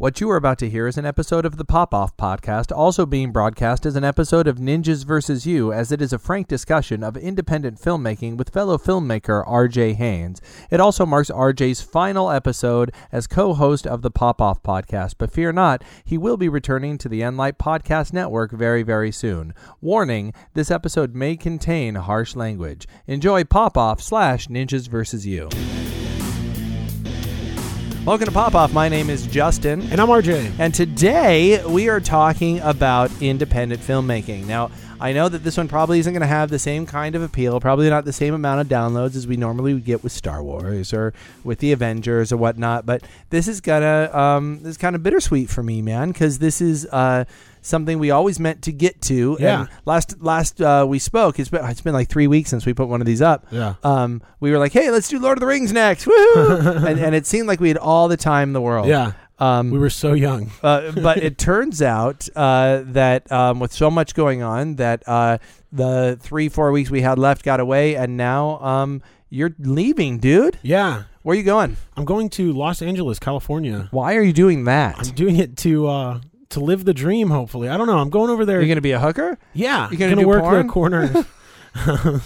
What you are about to hear is an episode of the Pop Off podcast, also being broadcast as an episode of Ninjas vs. You, as it is a frank discussion of independent filmmaking with fellow filmmaker RJ Haynes. It also marks RJ's final episode as co host of the Pop Off podcast, but fear not, he will be returning to the Enlight Podcast Network very, very soon. Warning this episode may contain harsh language. Enjoy Pop Off slash Ninjas vs. You. Welcome to Pop Off. My name is Justin. And I'm RJ. And today we are talking about independent filmmaking. Now, I know that this one probably isn't going to have the same kind of appeal, probably not the same amount of downloads as we normally would get with Star Wars or with the Avengers or whatnot. But this is gonna um, this is kind of bittersweet for me, man, because this is uh, something we always meant to get to. Yeah. And last last uh, we spoke, it's been it's been like three weeks since we put one of these up. Yeah. Um, we were like, hey, let's do Lord of the Rings next, woo! and, and it seemed like we had all the time in the world. Yeah. Um, We were so young. uh, but it turns out uh, that um, with so much going on, that uh, the three four weeks we had left got away, and now um, you're leaving, dude. Yeah. Where are you going? I'm going to Los Angeles, California. Why are you doing that? I'm doing it to uh to live the dream, hopefully. I don't know. I'm going over there. You're gonna be a hooker? yeah. You're gonna do work porn? the corner. Are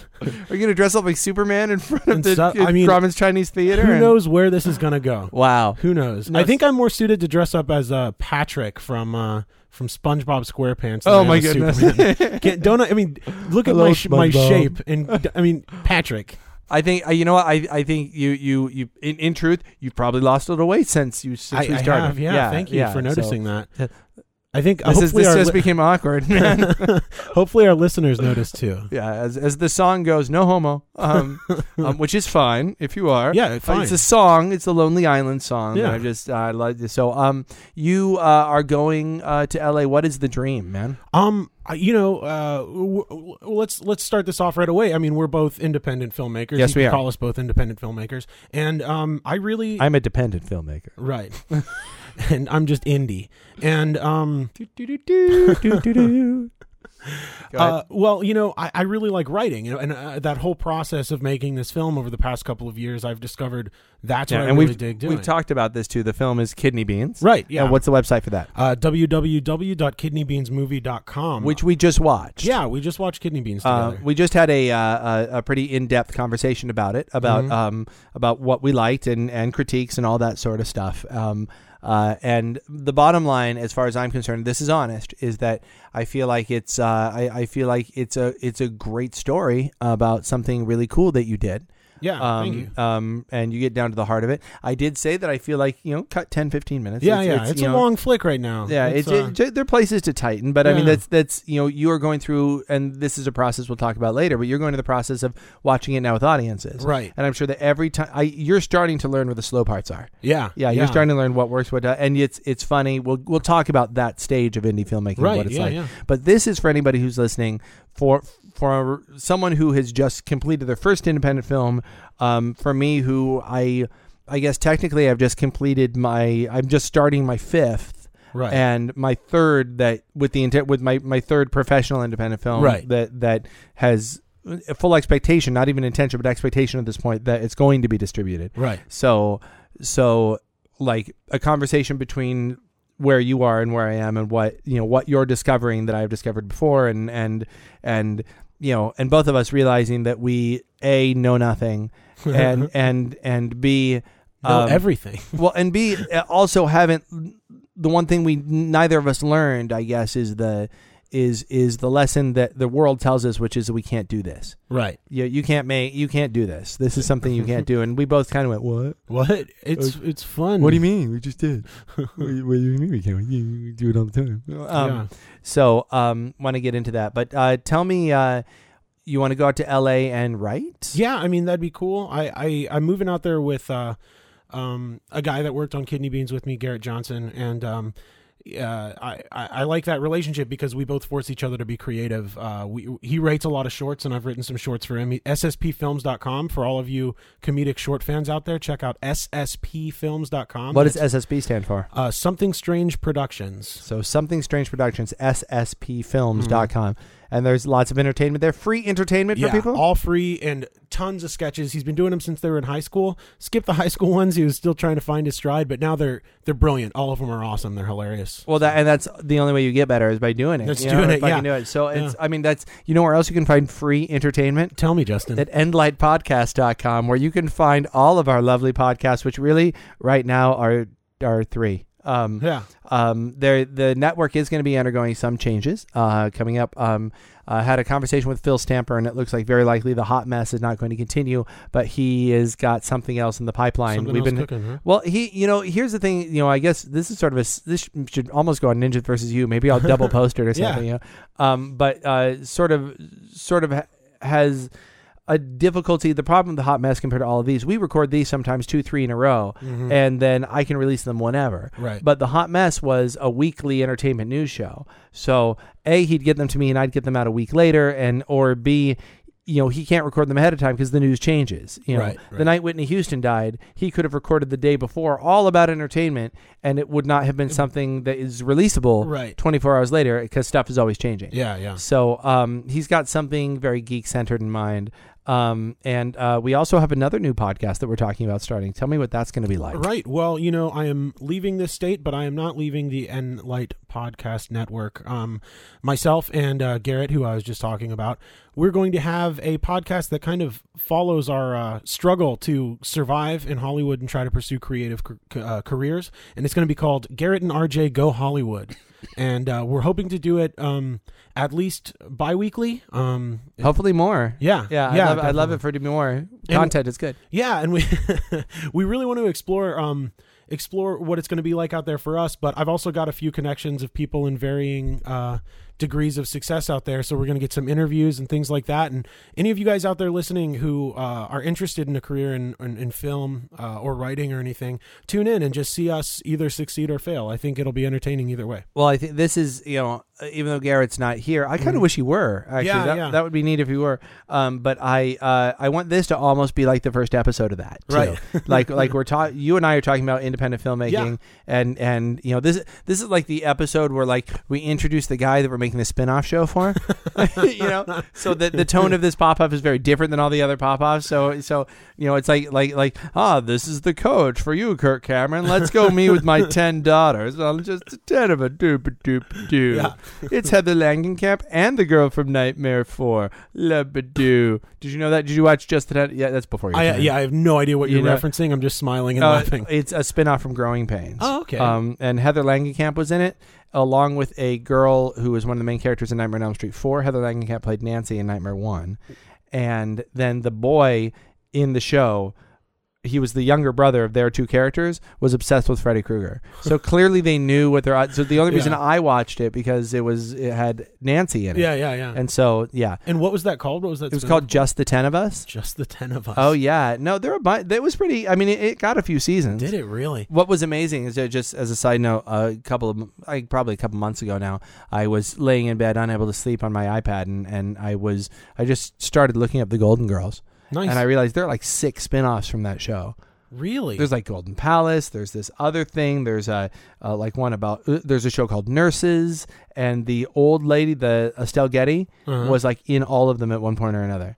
you gonna dress up like Superman in front of And the stuff- I mean, Grauman's Chinese Theater? Who and- knows where this is gonna go? Wow. Who knows? No, I think I'm more suited to dress up as uh, Patrick from uh, from SpongeBob SquarePants. Oh my goodness. Can't- don't I mean look at my sh- my shape and I mean Patrick. I think uh, you know what I, I think you you you in, in truth you've probably lost a little weight since you since I, we I started. have, yeah, Thank you yeah, for so- noticing that. I think This is this just li- became awkward, man. hopefully our listeners notice too. Yeah, as, as the song goes, no homo, um, um, which is fine if you are. Yeah, Uh, fine. It's a song. It's a Lonely Island song. Yeah. I just uh, like this. So, um, you uh, are going uh, to LA. What is the dream, man? Um, you know, uh, w- w- let's let's start this off right away. I mean, we're both independent filmmakers. Yes, you we can are. Call us both independent filmmakers, and um, I really I'm a dependent filmmaker. right, and I'm just indie, and um, uh, well, you know, I, I really like writing, you know, and uh, that whole process of making this film over the past couple of years, I've discovered that's Yeah, what I and really we've dig doing. we've talked about this too. The film is Kidney Beans. right, yeah. And what's the website for that? uh, www.kidneybeansmovie.com. Which we just watched. yeah, we just watched Kidney Beans Uh, together. we just had a, uh, a a pretty in depth conversation about it, about Mhm. um about what we liked and and critiques and all that sort of stuff. Um, uh, and the bottom line, as far as I'm concerned, this is honest, is that I feel like it's uh, I, I feel like it's a it's a great story about something really cool that you did. Yeah, Um, thank you. Um, and you get down to the heart of it. I did say that I feel like you know cut 10, 15 minutes. Yeah, yeah, it's, you a know, long flick right now. yeah, it's, uh, it, there are places to tighten, but I mean that's that's you know you are going through, and this is a process we'll talk about later. But you're going to the process of watching it now with audiences, right. and I'm sure that every time I you're starting to learn where the slow parts are. Yeah, Yeah, you're starting to learn what works, what does, and it's it's funny. We'll we'll talk about that stage of indie filmmaking, right. what it's yeah, like. yeah, But this is for anybody who's listening for for someone who has just completed their first independent film. Um, for me, who I I guess technically I've just completed my I'm just starting my fifth right. and my third that with the intent with my my third professional independent film Right. that that has a full expectation, not even intention, but expectation at this point that it's going to be distributed. right. So so like a conversation between where you are and where I am and what you know what you're discovering that I've discovered before and and and you know and both of us realizing that we a know nothing and and and b know um, everything. well and b also haven't the one thing we neither of us learned I guess is the is is the lesson that the world tells us which is that we can't do this right. you, you can't make you can't do this this is something you can't do and we both kind of went what What? It's it's fun. what do you mean? We just did. what, what do you mean we can't? We do it all the time. Um, yeah. So, um, want to get into that, but uh, tell me, uh, you want to go out to L.A. and write? Yeah, I mean that'd be cool. I I I'm moving out there with uh, um, a guy that worked on Kidney Beans with me, Garrett Johnson, and um, uh, I, I like that relationship because we both force each other to be creative. Uh, we he writes a lot of shorts, and I've written some shorts for him. He- SSPFilms.com for all of you comedic short fans out there. Check out SSPFilms.com. What does SSP stand for? uh, Something Strange Productions. So, Something Strange Productions, SSPFilms.com. and there's lots of entertainment there, free entertainment yeah, for people. all free and tons of sketches. He's been doing them since they were in high school. Skip the high school ones; he was still trying to find his stride. But now they're they're brilliant. All of them are awesome. They're hilarious. well, that and that's the only way you get better is by doing it. That's you know, doing it, yeah. do it. So it's, I mean, that's you know where else you can find free entertainment Tell me, Justin. at endlightpodcast.com where you can find all of our lovely podcasts, which really right now are are three. Um, yeah, um, there the network is going to be undergoing some changes uh, coming up. Um, I had a conversation with Phil Stamper, and it looks like very likely the hot mess is not going to continue, but he has got something else in the pipeline. something We've been cooking, huh? well, he, you know, here's the thing, you know, I guess this is sort of a this should almost go on Ninja versus you. Maybe I'll double post it or Yeah. something. You know? Um, but uh, sort of, sort of ha- has a difficulty. The problem with the hot mess compared to all of these, we record these sometimes two, three in a row, Mhm. and then I can release them whenever. Right. But the hot mess was a weekly entertainment news show. So a, he'd get them to me, and I'd get them out a week later, and or b. You know he can't record them ahead of time because the news changes. You know Right, the night Whitney Houston died, he could have recorded the day before all about entertainment, and it would not have been something that is releasable Right. 24 hours later because stuff is always changing. Yeah, yeah. So um, he's got something very geek centered in mind. Um, and uh, we also have another new podcast that we're talking about starting. Tell me what that's going to be like. Right. Well, you know, I am leaving this state, but I am not leaving the N Light Podcast Network. Um, myself and uh, Garrett, who I was just talking about, we're going to have a podcast that kind of follows our uh, struggle to survive in Hollywood and try to pursue creative uh, careers. And it's going to be called Garrett and RJ Go Hollywood. and uh, we're hoping to do it um, at least bi-weekly. Um, Hopefully more. yeah, Yeah, yeah, I, love, I love it for it to be more. Content It's good. Yeah, and we we really want to explore um explore what it's going to be like out there for us. But I've also got a few connections of people in varying uh, degrees of success out there, so we're going to get some interviews and things like that. And any of you guys out there listening who uh, are interested in a career in in, in film uh, or writing or anything, tune in and just see us either succeed or fail. I think it'll be entertaining either way. Well, I think this is, you know, even though Garrett's not here, I kind of wish he were. Actually. Yeah, that, yeah. that would be neat if he were. Um, but I, uh, I want this to almost be like the first episode of that, too. Right. like, like we're talking. You and I are talking about independent filmmaking, Yeah. and and you know, this this is like the episode where like we introduce the guy that we're making the spin-off show for. you know, so the the tone of this pop off is very different than all the other pop offs. So so you know, it's like like like ah, this is the coach for you, Kirk Cameron. Let's go me with my ten daughters. I'm just a ten of a doop doop doo. Yeah. It's Heather Langenkamp and the girl from Nightmare Four. Labadoo. Did you know that? Did you watch just that? Yeah, that's before you. I, yeah, I have no idea what You you're know- referencing. I'm just smiling and Uh, laughing. it's a spin-off from Growing Pains. Oh, okay. Um, and Heather Langenkamp was in it, along with a girl who was one of the main characters in Nightmare on Elm Street 4. Heather Langenkamp played Nancy in Nightmare 1. And then the boy in the show, he was the younger brother of their two characters, was obsessed with Freddy Krueger. So clearly they knew what their so the only reason Yeah. I watched it because it was it had Nancy in it. yeah, yeah, yeah. And, so yeah, And what was that called? What was that? it was called Just the 10 of Us. Just the ten of us. Oh yeah. No, there were a bu- that was pretty I mean it, it got a few seasons. Did it really? What was amazing is that just as a side note, a couple of like probably a couple months ago now, I was laying in bed unable to sleep on my iPad, and, and I was I just started looking up the Golden Girls, Nice. and I realized there are like six spin-offs from that show. really? There's like Golden Palace. There's this other thing. There's a uh, like one about. Uh, there's a show called Nurses, and the old lady, the Estelle Getty, Uh-huh. was like in all of them at one point or another,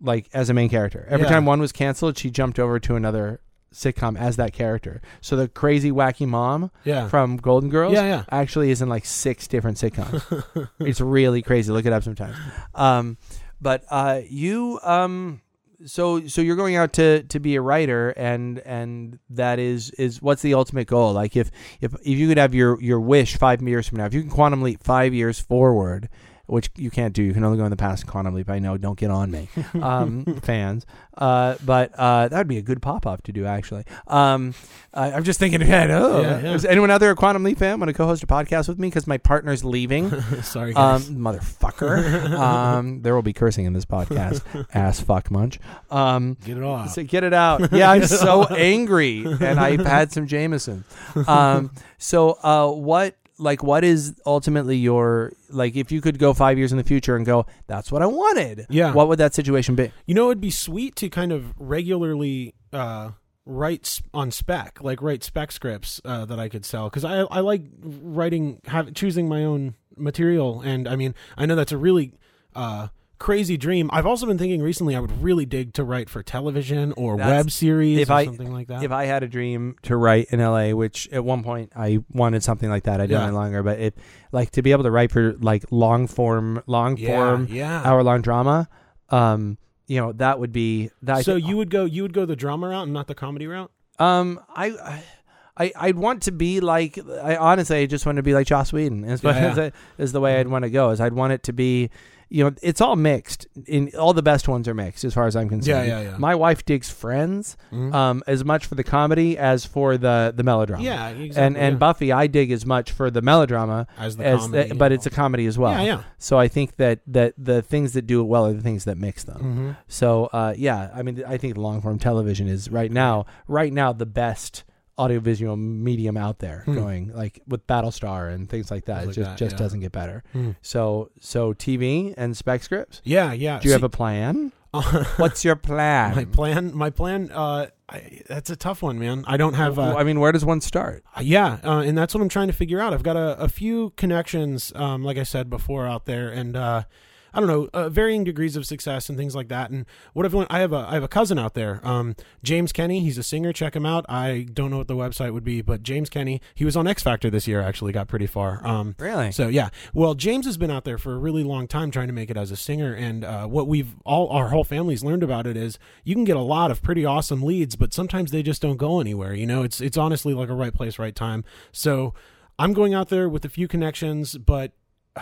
like as a main character. Every Yeah. time one was canceled, she jumped over to another sitcom as that character. So the crazy wacky mom yeah. from Golden Girls Yeah, yeah. actually is in like six different sitcoms. it's really crazy. Look it up sometimes. Um, but uh, you um, so so you're going out to to be a writer and and that is is what's the ultimate goal? Like if if if you could have your your wish five years from now, if you can quantum leap five years forward. Which you can't do. You can only go in the past quantum leap. I know. Don't get on me, um, fans. Uh, but uh, that would be a good pop off to do. Actually, um, I, I'm just thinking ahead. Oh, Yeah, yeah. is anyone out there a quantum leap fan? Want to co-host a podcast with me because my partner's leaving. Sorry, Um, motherfucker. um, there will be cursing in this podcast. Ass fuck munch. Um, Get it out. so get it out. Yeah, I'm so angry, and I've had some Jameson. Um, so uh, what? Like, what is ultimately your like? If you could go five years in the future and go, that's what I wanted. Yeah. What would that situation be? You know, it'd be sweet to kind of regularly uh, write on spec, like write spec scripts uh, that I could sell. Because I I like writing, have choosing my own material, and I mean, I know that's a really uh, crazy dream. I've also been thinking recently I would really dig to write for television or That's- web series if or I- something like that. If I had a dream to write in LA, which at one point I wanted something like that, I don't Yeah. any longer. But it like to be able to write for like long form, long yeah, form, yeah. hour long drama. Um, you know that would be that. so you would go you would go the drama route and not the comedy route? Um, I, I, I'd want to be like. I honestly, I just want to be like Joss Whedon. Is, Yeah, yeah. is, the way I'd want to go. Is I'd want it to be, you know, it's all mixed. In all the best ones are mixed, as far as I'm concerned. Yeah, yeah, yeah. My wife digs Friends, Mhm. um, as much for the comedy as for the the melodrama. yeah, exactly. And and yeah. Buffy, I dig as much for the melodrama as the as, comedy, the, but it's a comedy as well. yeah, yeah. So I think that that the things that do it well are the things that mix them. Mm-hmm. So uh, yeah, I mean, I think long form television is right now, right now, the best audiovisual medium out there. Hmm. Going like with Battlestar and things like that. It just that, just yeah. doesn't get better. Hmm. So so TV and spec scripts. Yeah, yeah. Do you have a plan? What's your plan? my plan? My plan. Uh, I, that's a tough one, man. I don't have. Uh, I mean, where does one start? Yeah, uh, and that's what I'm trying to figure out. I've got a, a few connections, um, like I said before, out there, and uh, I don't know, uh, varying degrees of success and things like that. And what I've learned, I have a I have a cousin out there, um, James Kenny. He's a singer. Check him out. I don't know what the website would be, but James Kenny. He was on X Factor this year. Actually, got pretty far. Um, Really? so yeah, well, James has been out there for a really long time trying to make it as a singer, and uh, what we've all our whole family's learned about it is you can get a lot of pretty awesome leads, but sometimes they just don't go anywhere. You know, it's it's honestly like a right place, right time. So I'm going out there with a few connections, but.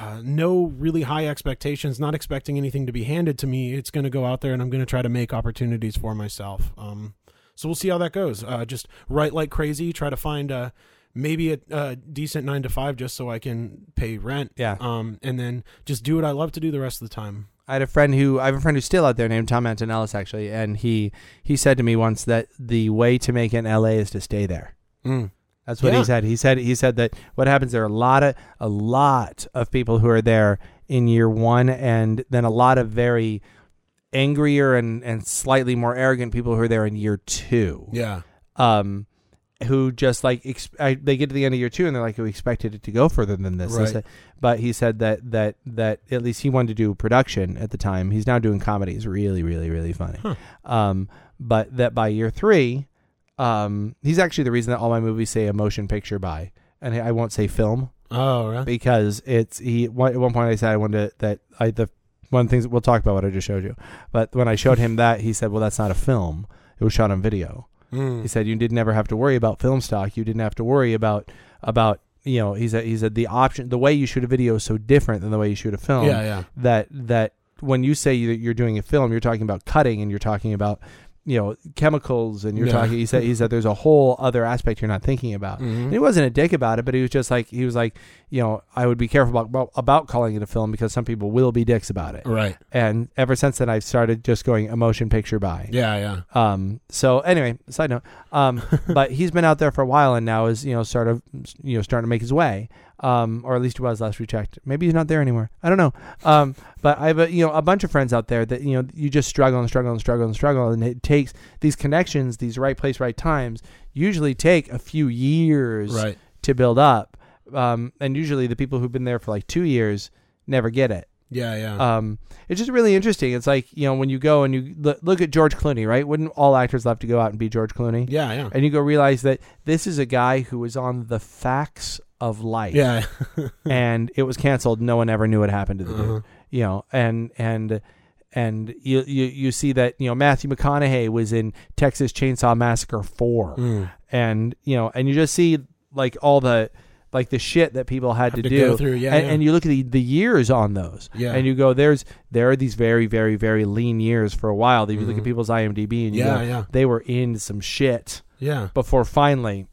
Uh, no really high expectations not expecting anything to be handed to me it's going to go out there and i'm going to try to make opportunities for myself um, so we'll see how that goes uh, just write like crazy try to find a maybe a, a decent nine to five just so I can pay rent. Yeah. Um, and then just do what I love to do the rest of the time. I had a friend who I have a friend who's still out there named Tom Antonellis actually, and he he said to me once that the way to make it in LA is to stay there. Mm. That's what Yeah. he said. He said he said that what happens there are a lot of a lot of people who are there in year one, and then a lot of very angrier and and slightly more arrogant people who are there in year two. Yeah. Um, who just like ex- I, they get to the end of year two and they're like, we expected it to go further than this. Right. said- But he said that that that at least he wanted to do production at the time. He's now doing comedy. It's really really really funny. Huh. Um, but that by year three, um, he's actually the reason that all my movies say a motion picture by, and I won't say film Oh, really? because it's he. one- At one point, I said I wanted to, that I the one of the things we'll talk about what I just showed you. But when I showed him that, he said, "Well, that's not a film. It was shot on video." Mm. He said you didn't ever have to worry about film stock. You didn't have to worry about about you know. He said he said the option, the way you shoot a video is so different than the way you shoot a film. yeah, yeah. That that when you say that you're doing a film, you're talking about cutting and you're talking about you know chemicals and you're Yeah. talking. He said he said there's a whole other aspect you're not thinking about. Mhm. And he wasn't a dick about it, but he was just like he was like, you know, I would be careful about about, calling it a film because some people will be dicks about it. Right. And ever since then, I've started just going a motion picture by. Yeah, yeah. Um. So anyway, side note. Um. but he's been out there for a while and now is you know sort of you know starting to make his way. Um. Or at least he was last we checked. Maybe he's not there anymore. I don't know. Um. But I have a you know a bunch of friends out there that you know you just struggle and struggle and struggle and struggle and it takes these connections, these right place, right times. Usually take a few years Right. to build up. Um. And usually the people who've been there for like two years never get it. Yeah, yeah. Um, it's just really interesting. It's like you know when you go and you look, look at George Clooney, right? Wouldn't all actors love to go out and be George Clooney? yeah, yeah. And you go realize that this is a guy who was on the facts of life, Yeah. and it was canceled. No one ever knew what happened to the Uh-huh. dude, you know. And and and you, you you see that you know Matthew McConaughey was in Texas Chainsaw Massacre four, Mm. and you know, and you just see like all the like the shit that people had to, to do through, yeah, and, yeah. and you look at the, the years on those Yeah. and you go there's there are these very very very lean years for a while that if you look at Mhm. people's imdb and you Yeah, go, yeah. they were in some shit Yeah. before finally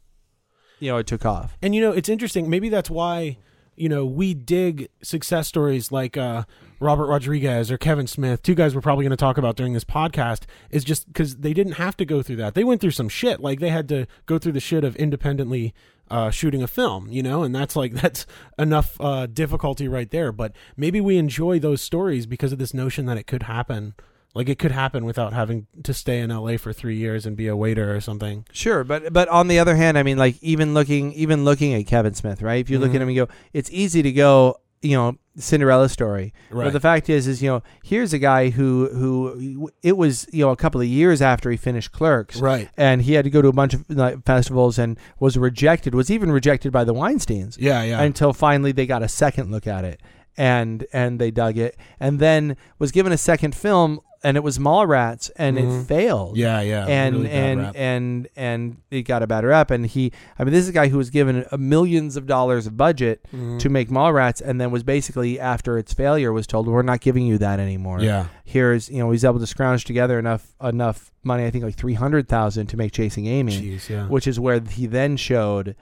you know it took off And you know, it's interesting. Maybe that's why you know we dig success stories like uh, Robert Rodriguez or Kevin Smith, two guys we're probably going to talk about during this podcast. Is just because they didn't have to go through that. They went through some shit. Like they had to go through the shit of independently uh, shooting a film. You know, and that's like that's enough uh, difficulty right there. But maybe we enjoy those stories because of this notion that it could happen. Like it could happen without having to stay in LA for three years and be a waiter or something. sure but but on the other hand i mean like even looking even looking at kevin smith right if you look Mhm. at him and go it's easy to go you know Cinderella story. Right. But the fact is, is you know, here's a guy who who it was you know a couple of years after he finished Clerks, right. and he had to go to a bunch of like, festivals and was rejected. Was even rejected by the Weinstein's Yeah, yeah. until finally they got a second look at it and and they dug it, and then was given a second film, and it was Mallrats, and it Mhm. failed yeah, yeah. and really and rap. and and it got a bad rap. And he, I mean, this is a guy who was given a millions of dollars of budget Mhm. to make Mallrats, and then was basically after its failure was told, "We're not giving you that anymore." yeah, Here's you know he's able to scrounge together enough enough money, I think like three hundred thousand to make Chasing Amy, jeez, yeah, which is where he then showed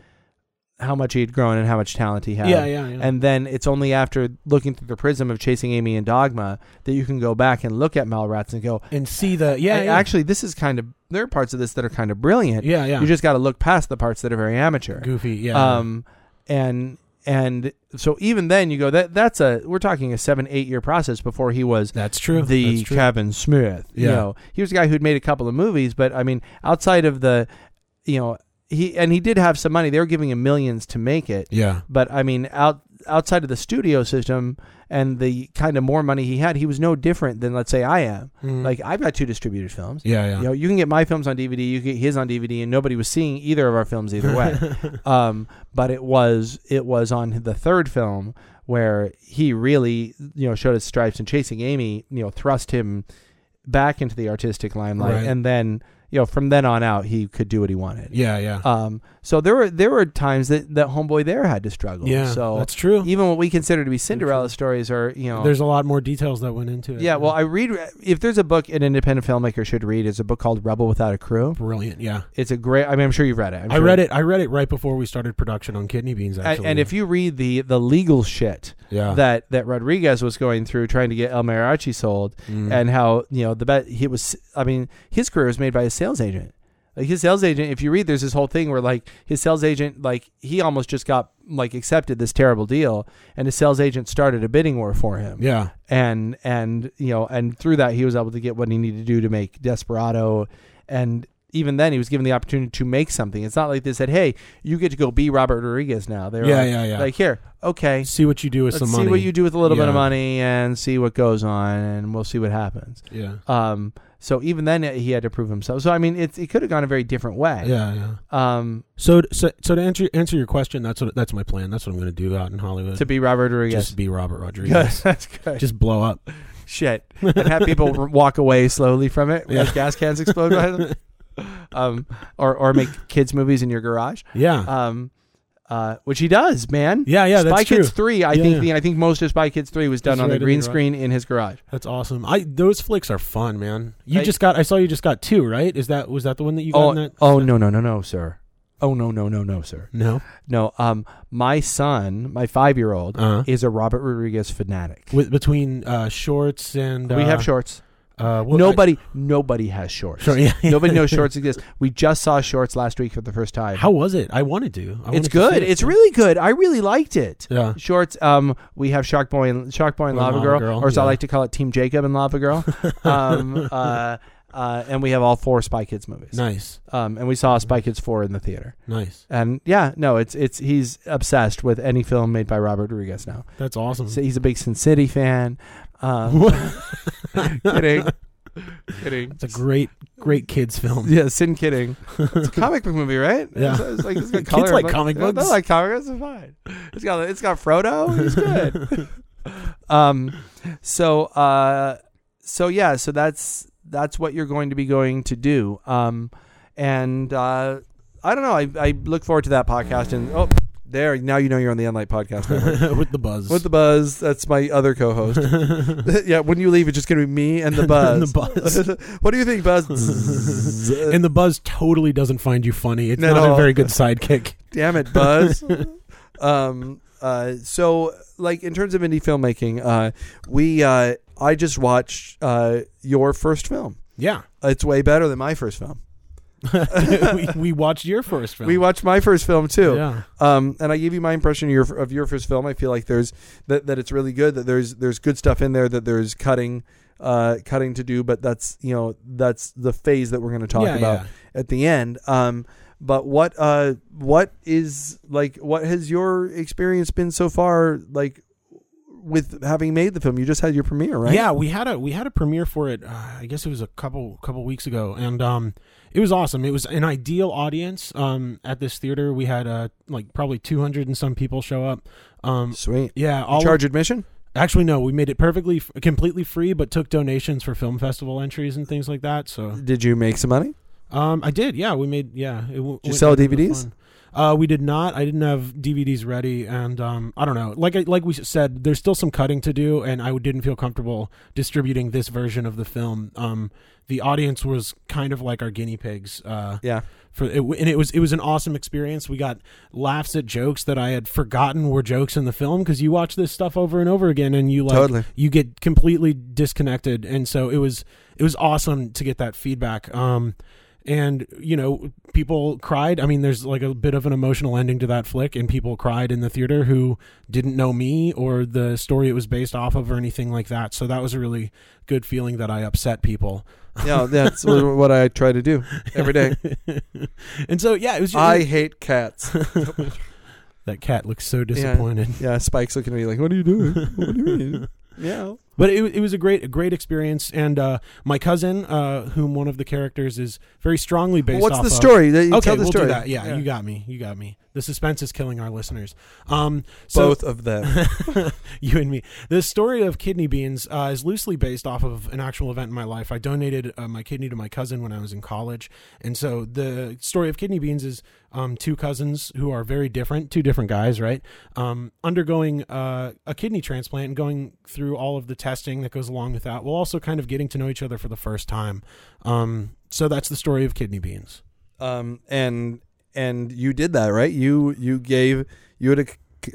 how much he had grown and how much talent he had. yeah, yeah, yeah. And then it's only after looking through the prism of Chasing Amy and Dogma that you can go back and look at Mallrats and go, and see the yeah, yeah. actually, this is kind of there are parts of this that are kind of brilliant. yeah, yeah. You just got to look past the parts that are very amateur. goofy, yeah. Um, and and so even then you go that that's a we're talking a seven eight year process before he was that's true. the that's true. Kevin Smith. You Yeah. know, he was a guy who'd made a couple of movies, but I mean, outside of the, you know, he and he did have some money. They were giving him millions to make it, yeah, but I mean, out outside of the studio system and the kind of more money he had, he was no different than let's say I am. Mhm. Like I've got two distributed films. yeah, yeah. You know, you can get my films on DVD, you can get his on DVD, and nobody was seeing either of our films either way. um, but it was it was on the third film where he really you know showed his stripes and chasing Amy, you know, thrust him back into the artistic limelight, Right. and then you know from then on out he could do what he wanted. yeah, yeah, Um, so there were there were times that that homeboy there had to struggle. yeah. So that's true. even what we consider to be Cinderella stories are you know There's a lot more details that went into it. yeah. Well, I read if there's a book an independent filmmaker should read, it's a book called Rebel Without a Crew. brilliant. Yeah, It's a great. I mean, I'm sure you've read it. I'm I sure- read it. I read it right before we started production on Kidney Beans. And, Actually, and if you read the the legal shit yeah, that that Rodriguez was going through trying to get El Mariachi sold, Mm. and how you know the bet he was. I mean, his career was made by his sales agent. Like his sales agent, if you read, there's this whole thing where like his sales agent, like he almost just got like accepted this terrible deal, and his sales agent started a bidding war for him. yeah, and and you know and through that he was able to get what he needed to do to make Desperado. And even then he was given the opportunity to make something. It's not like they said hey you get to go be Robert Rodriguez now. They were Yeah, like, yeah, yeah. like here okay. See what you do with let's some see what you do with a little bit of money and see what goes on and we'll see what happens. Yeah, um so even then he had to prove himself so I mean it, it could have gone a very different way yeah, yeah. um So, so, so to answer answer your question, that's what that's my plan. That's what I'm going to do out in Hollywood. to be Robert Rodriguez just be Robert good Rodriguez. that's good just blow up. shit and have people walk away slowly from it Yeah. as gas cans explode um, or or make kids movies in your garage, Yeah, um, uh, which he does, man. yeah, yeah. Spy That's Kids true. three, I Yeah, think yeah. the I think most of Spy Kids three was done It's on right the green garage. screen in his garage. That's awesome. I those flicks are fun, man. You I- just got. I saw you just got two, right? Is that was that the one that you got? Oh, in that? oh no no no no sir, oh no no no no sir, no. no. Um, my son, my five year old, Uh-huh. is a Robert Rodriguez fanatic. With between uh, shorts and we uh, have shorts. Uh, well, nobody nobody has shorts. Sure, yeah. nobody knows shorts exist. We just saw shorts last week for the first time. How was it? I wanted to. I it's wanted to good. see it. It's really good. I really liked it. Yeah. Shorts. Um, we have Shark Boy and Shark Boy and Lava, Lava Girl, Girl, or as I like to call it, Team Jacob and Lava Girl. um, uh, uh, and we have all four Spy Kids movies. Nice, Um, and we saw Spy Kids four in the theater. nice. And yeah, no, it's it's he's obsessed with any film made by Robert Rodriguez now. That's awesome. So he's a big Sin City fan. Um, kidding, kidding. It's a great, great kids film. Yeah, sin kidding. It's a comic book movie, right? Yeah. It's, it's like it's got Kids color. like but- comic yeah, books. They like comic books. It's fine. It's got it's got Frodo. He's good. um, so uh, so yeah, so that's that's what you're going to be going to do. Um, and uh, I don't know. I I look forward to that podcast. And oh, there now you know you're on the Unlight podcast. Network. with the buzz. With the buzz, that's my other co-host. yeah, when you leave, it's just gonna be me and the buzz. And the buzz. what do you think, Buzz? and the buzz totally doesn't find you funny. It's At not a very good sidekick. Damn it, Buzz. um. Uh. So, like, in terms of indie filmmaking, uh, we uh, I just watched uh your first film. Yeah, It's way better than my first film. we, we watched your first film. We watched my first film too. Yeah, Um, and I gave you my impression of your of your first film. I feel like there's that, that it's really good. That there's there's good stuff in there. That there's cutting, uh, cutting to do. But that's you know that's the phase that we're going to talk Yeah, about yeah. at the end. Um, but what uh what is like what has your experience been so far? Like with having made the film. You just had your premiere, right? Yeah, we had a we had a premiere for it. Uh, I guess it was a couple couple weeks ago, and um, it was awesome. It was an ideal audience. Um, at this theater, we had uh like probably two hundred and some people show up. Um, Sweet. yeah, all Charge admission? actually no, we made it perfectly f- completely free, but took donations for film festival entries and things like that. So Did you make some money? um, I did. Yeah, we made. Yeah, it w- Did you sell DVDs? Uh, we did not. I didn't have DVDs ready, and um, I don't know. Like I, like we said, there's still some cutting to do, and I didn't feel comfortable distributing this version of the film. Um, the audience was kind of like our guinea pigs. Uh, Yeah. for it, and it was it was an awesome experience. We got laughs at jokes that I had forgotten were jokes in the film because you watch this stuff over and over again, and you like Totally. you get completely disconnected and so it was it was awesome to get that feedback um and you know people cried i mean there's like a bit of an emotional ending to that flick and people cried in the theater who didn't know me or the story it was based off of or anything like that so that was a really good feeling that i upset people Yeah, that's what I try to do every day. and so yeah it was just, I hate cats. that cat looks so disappointed Yeah, Spike's looking at me like, "What are you doing? What do you mean?" Yeah. But it, it was a great a great experience and uh my cousin uh whom one of the characters is very strongly based What's off the of- story? You okay, tell the we'll story. do that. Yeah, you got me. You got me. The suspense is killing our listeners. Um, so Both of them. you and me. The story of kidney beans uh, is loosely based off of an actual event in my life. I donated uh, my kidney to my cousin when I was in college, and so the story of kidney beans is um, two cousins who are very different, two different guys, right? Um, undergoing uh, a kidney transplant and going through all of the testing that goes along with that, while also kind of getting to know each other for the first time. Um, so that's the story of kidney beans. um, and and you did that, right? You you gave you had a,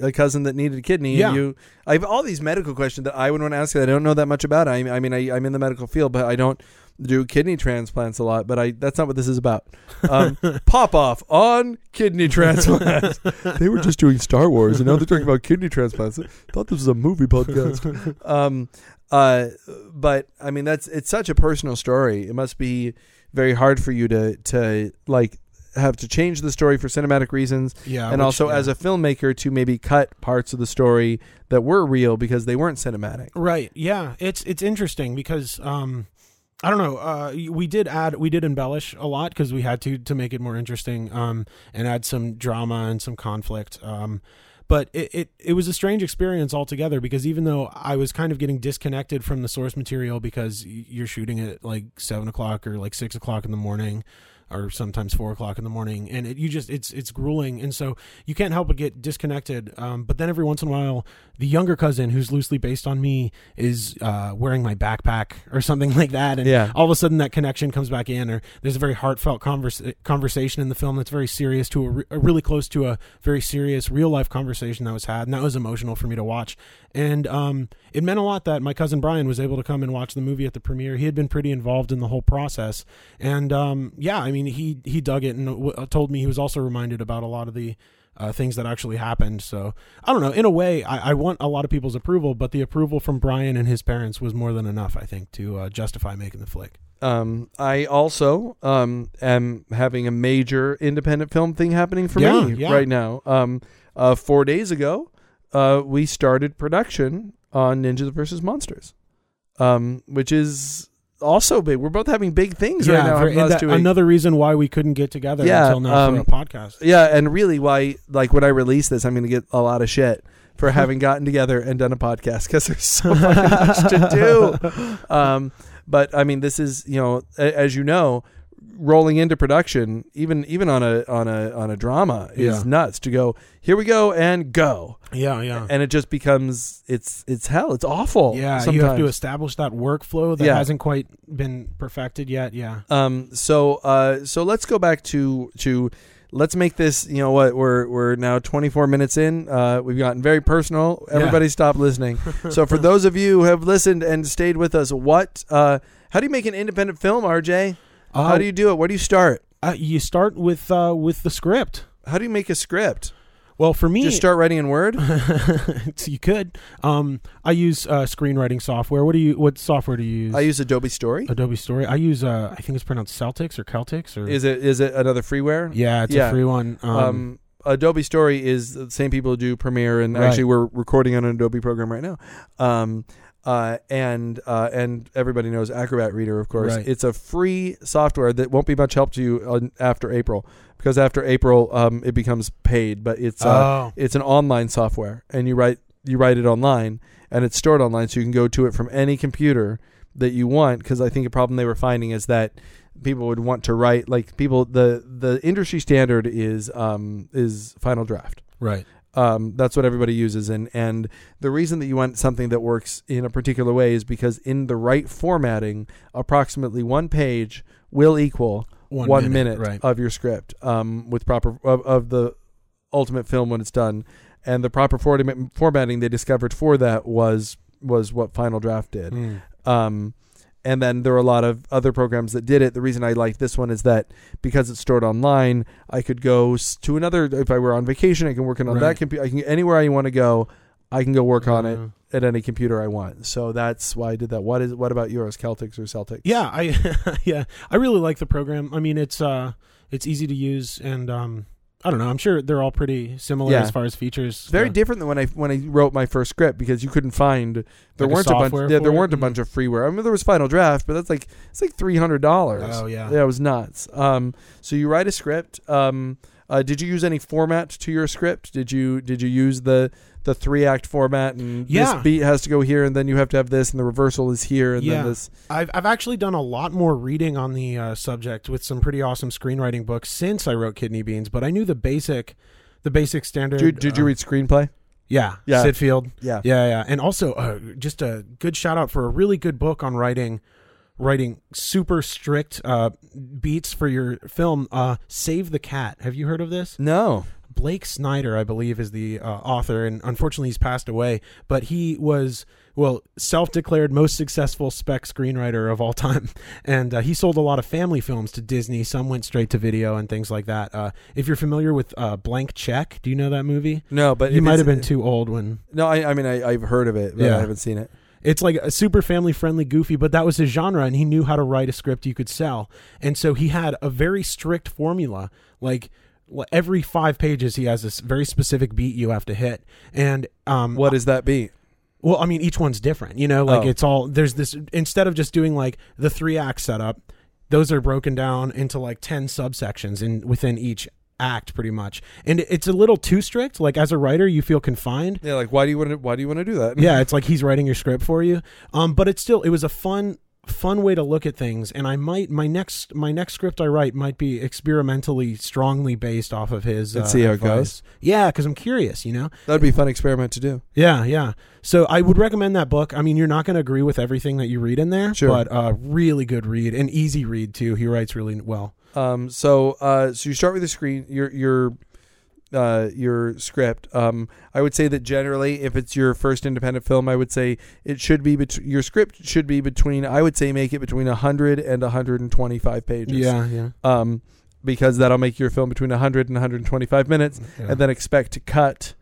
a cousin that needed a kidney. Yeah. And you, I have all these medical questions that I would want to ask. That I don't know that much about. I, I mean, I, I'm in the medical field, but I don't do kidney transplants a lot. But I that's not what this is about. Um, pop off on kidney transplants. they were just doing Star Wars, and now they're talking about kidney transplants. I thought this was a movie podcast. um, uh, but I mean, that's it's such a personal story. It must be very hard for you to to like have to change the story for cinematic reasons, Yeah, and which, also yeah. as a filmmaker to maybe cut parts of the story that were real because they weren't cinematic. Right. Yeah. It's it's interesting because um I don't know. Uh, we did add, we did embellish a lot because we had to to make it more interesting, um, and add some drama and some conflict. Um, but it, it it was a strange experience altogether because even though I was kind of getting disconnected from the source material because you're shooting at like seven o'clock or like six o'clock in the morning, or sometimes four o'clock in the morning, and it, you just it's it's grueling, and so you can't help but get disconnected. Um, but then every once in a while, the younger cousin, who's loosely based on me, is uh, wearing my backpack or something like that, and Yeah. all of a sudden that connection comes back in, or there's a very heartfelt converse, conversation in the film that's very serious to a, re- a really close to a very serious real life conversation that was had, and that was emotional for me to watch. And um, it meant a lot that my cousin Brian was able to come and watch the movie at the premiere. He had been pretty involved in the whole process, and um, yeah, I mean he he dug it and w- told me he was also reminded about a lot of the uh, things that actually happened. So I don't know. In a way, I, I want a lot of people's approval, but the approval from Brian and his parents was more than enough, I think, to uh, justify making the flick. Um, I also um, am having a major independent film thing happening for Yeah, me yeah. right now. Um, uh, four days ago, uh, we started production on Ninjas versus Monsters, um, which is also big. We're both having big things right now. very- in the and last that- another reason why we couldn't get together Yeah, until now um, for a podcast. Yeah, and really, why like when I release this, I'm going to get a lot of shit for having gotten together and done a podcast because there's so much to do. Um, but I mean, this is you know, a- as you know, rolling into production, even even on a on a on a drama is Yeah. nuts. To go here we go and go, Yeah, yeah. and it just becomes it's it's hell. It's awful. Yeah, sometimes. you have to establish that workflow that Yeah. hasn't quite been perfected yet. Yeah. Um. So. Uh. So let's go back to to. Let's make this. You know what? We're we're now 24 minutes in. Uh. We've gotten very personal. Yeah. Everybody, stop listening. so for those of you who have listened and stayed with us, what? Uh. How do you make an independent film, RJ? How do you do it? Where do you start? Uh, you start with uh, with the script. How do you make a script? Well, for me, Just start writing in Word. you could. Um, I use uh, screenwriting software. What do you? What software do you use? I use Adobe Story. Adobe Story. I use. Uh, I think it's pronounced Celtics or Celtics or. Is it is it another freeware? yeah, it's Yeah. a free one. Um, Um. Adobe Story is the same people who do Premiere, and Right. actually we're recording on an Adobe program right now. Uh, and uh, and everybody knows Acrobat Reader, of course. Right. It's a free software that won't be much help to you on, after April, because after April um, it becomes paid. But it's uh, oh, it's an online software, and you write you write it online, and it's stored online, so you can go to it from any computer that you want. Because I think a problem they were finding is that people would want to write like people the the industry standard is um is Final Draft. right. Um, that's what everybody uses, and and the reason that you want something that works in a particular way is because in the right formatting, approximately one page will equal one, minute, Right. of your script um, with proper of, of the ultimate film when it's done, and the proper formatting, formatting they discovered for that was was what Final Draft did. Mm. Um, and then there were a lot of other programs that did it. The reason I liked this one is that because it's stored online, I could go to another. If I were on vacation, I can work on Right. that computer. I can anywhere I want to go. I can go work on it Uh, at any computer I want. So that's why I did that. What is what about yours, Celtics or Celtics? Yeah, I yeah, I really like the program. I mean, it's uh, it's easy to use, and um, I don't know. I'm sure they're all pretty similar Yeah. as far as features. Very Uh, different than when I when I wrote my first script because you couldn't find there Like weren't a, bunch yeah, there it? weren't a Mm. bunch of freeware. I mean there was Final Draft, but that's like it's like three hundred dollars. Oh yeah. Yeah, it was nuts. Um, so you write a script. Um, uh, did you use any format to your script? Did you did you use the the three act format and Yeah. this beat has to go here and then you have to have this and the reversal is here and Yeah. then this I've I've actually done a lot more reading on the uh, subject with some pretty awesome screenwriting books since I wrote Kidney Beans, but I knew the basic, the basic standard. did, did you uh, read screenplay? Yeah, Yeah. Syd Field. Yeah. Yeah, yeah, and also uh, just a good shout out for a really good book on writing, writing super strict uh, beats for your film. Uh, Save the Cat. Have you heard of this? No. Blake Snyder, I believe, is the uh, author, and unfortunately, he's passed away. But he was, well, self-declared most successful spec screenwriter of all time, and uh, he sold a lot of family films to Disney. Some went straight to video and things like that. Uh, if you're familiar with uh, Blank Check, do you know that movie? No, but You might have been too old when No, I, I mean I, I've heard of it, but Yeah. I haven't seen it. it's like a super family friendly goofy but that was his genre and he knew how to write a script you could sell and so he had a very strict formula like every five pages he has this very specific beat you have to hit and um What is that beat? well i mean each one's different you know like Oh. it's all there's this instead of just doing like the three act setup those are broken down into like 10 subsections in within each act pretty much and it's a little too strict like as a writer you feel confined Yeah, like why do you want to why do you want to do that? yeah, it's like he's writing your script for you. Um, but it's still it was a fun fun way to look at things and I might my next my next script I write might be experimentally strongly based off of his Let's uh, see how it goes. Yeah, cuz I'm curious, you know. That'd be a fun experiment to do. Yeah, yeah. So I would recommend that book. I mean, you're not going to agree with everything that you read in there, Sure. but uh really good read and easy read too. He writes really well. Um, so uh, so you start with the screen your your uh, your script. Um, I would say that generally, if it's your first independent film, I would say it should be bet- your script should be between. I would say make it between hundred and hundred and twenty five pages. Yeah, yeah. Um, because that'll make your film between 100 and 125 minutes, yeah. and then expect to cut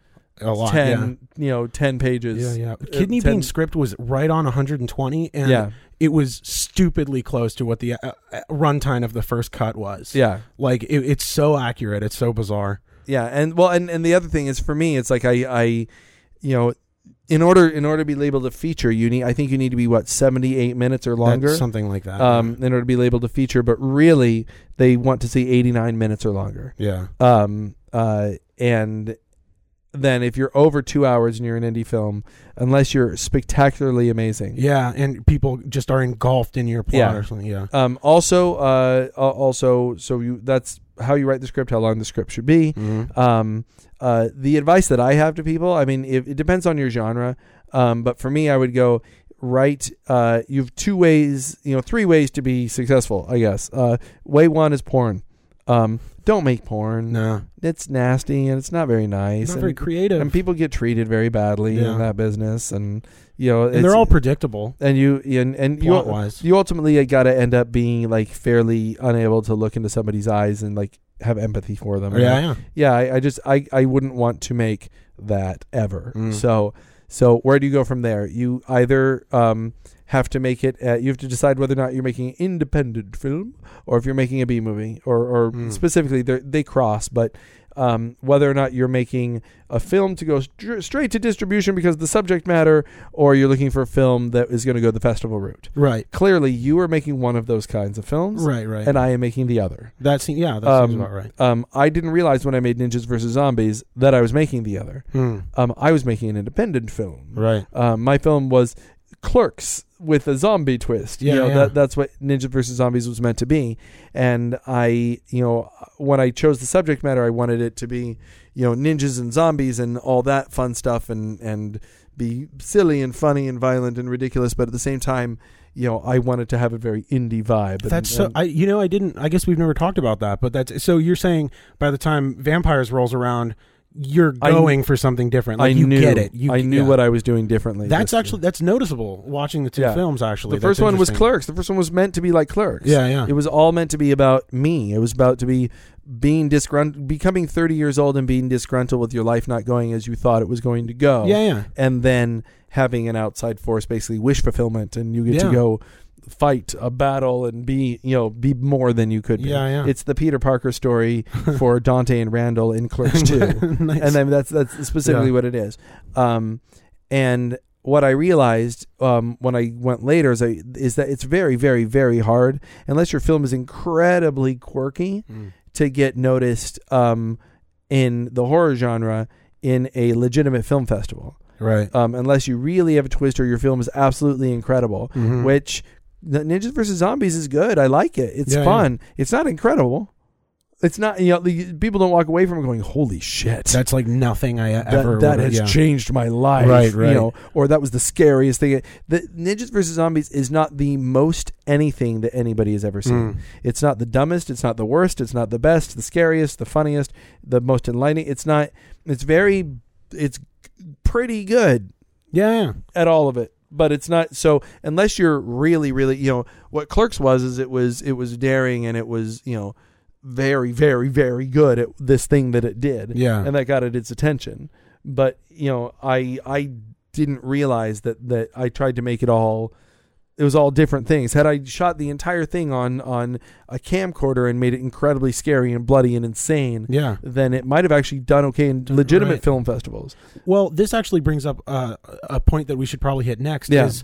a lot. 10, you know, 10 pages. Yeah, yeah. Kidney 10 Bean script was right on 120 and Yeah, it was stupidly close to what the uh, uh, runtime of the first cut was. yeah. Like it, it's so accurate. It's so bizarre. Yeah, and well, and, and the other thing is for me, it's like I, I, you know, in order in order to be labeled a feature, you need I think you need to be what seventy eight minutes or longer, That's something like that. um, in order to be labeled a feature. But really, they want to see eighty nine minutes or longer. yeah. Um, uh, and then if you're over two hours and you're an indie film, unless you're spectacularly amazing, Yeah, and people just are engulfed in your plot Yeah. or something. Yeah. Um, also, uh, also, so you that's how you write the script, how long the script should be. Mhm. Um, uh, the advice that I have to people, I mean, it, it depends on your genre. Um, but for me, I would go write. Uh, you have two ways, you know, three ways to be successful, I guess. Uh, way one is porn. Um, don't make porn. No, It's nasty and it's not very nice. not and, very creative. and people get treated very badly Yeah. in that business, and you know, and they're all predictable and you and and you wise. you ultimately got to end up being like fairly unable to look into somebody's eyes and like have empathy for them. Yeah, yeah. yeah. I, I just I I wouldn't want to make that ever. Mm. So so where do you go from there? You either um have to make it. Uh, you have to decide whether or not you're making an independent film or if you're making a B movie or or Mm. specifically they they cross, but. um, whether or not you're making a film to go str- straight to distribution because of the subject matter, or you're looking for a film that is going to go the festival route. Right. Clearly, you are making one of those kinds of films, Right. Right. and I am making the other. that seems yeah. That Um, seems about right. Um, I didn't realize when I made Ninjas vs Zombies that I was making the other. Um, I was making an independent film. Right. Um, my film was Clerks with a zombie twist. Yeah, you know, yeah. That, that's what Ninja vs. Zombies was meant to be. And I, you know, when I chose the subject matter, I wanted it to be, you know, ninjas and zombies and all that fun stuff and, and be silly and funny and violent and ridiculous. But at the same time, you know, I wanted to have a very indie vibe. And, That's so. and- I you know I didn't. I guess we've never talked about that. But that's so. You're saying by the time vampires rolls around, you're I- going for something different. Like I you knew, get it. You, I knew yeah. what I was doing differently. That's actually that's noticeable watching the two Yeah. films. Actually, the first one was. Clerks. The first one was meant to be like Clerks. Yeah, yeah. It was all meant to be about me. It was about to be being disgruntled, becoming 30 years old and being disgruntled with your life not going as you thought it was going to go. Yeah, yeah. And then having an outside force, basically wish fulfillment, and you get Yeah. to go fight a battle and be, you know, be more than you could be. Yeah, yeah. It's the Peter Parker story for Dante and Randall in Clerks 2 nice. and then that's that's specifically Yeah. what it is. Um, and what I realized um, when I went later is, I, is that it's very, very, very hard unless your film is incredibly quirky Mm. to get noticed um, in the horror genre in a legitimate film festival. right. Um, unless you really have a twist or your film is absolutely incredible, Mhm. which Ninjas vs Zombies is good. I like it. It's Yeah, yeah. fun. It's not incredible. It's not. You know, the, people don't walk away from it going, "Holy shit!" That's like nothing I that, ever. that would've- has yeah. changed my life. Right, right. You know, or that was the scariest thing. The Ninjas vs Zombies is not the most anything that anybody has ever seen. Mm. It's not the dumbest. It's not the worst. It's not the best. The scariest. The funniest. The most enlightening. It's not. It's very. It's pretty good Yeah, yeah. at all of it. But it's not so unless you're really, really, you know, what Clerks was is it was it was daring and it was you know very, very, very good at this thing that it did Yeah. and that got it its attention. But you know, I I didn't realize that that I tried to make it all. It was all different things. Had I shot the entire thing on on a camcorder and made it incredibly scary and bloody and insane, yeah. then it might have actually done okay in legitimate Right. film festivals. Well, this actually brings up uh, a point that we should probably hit next. Yeah. Is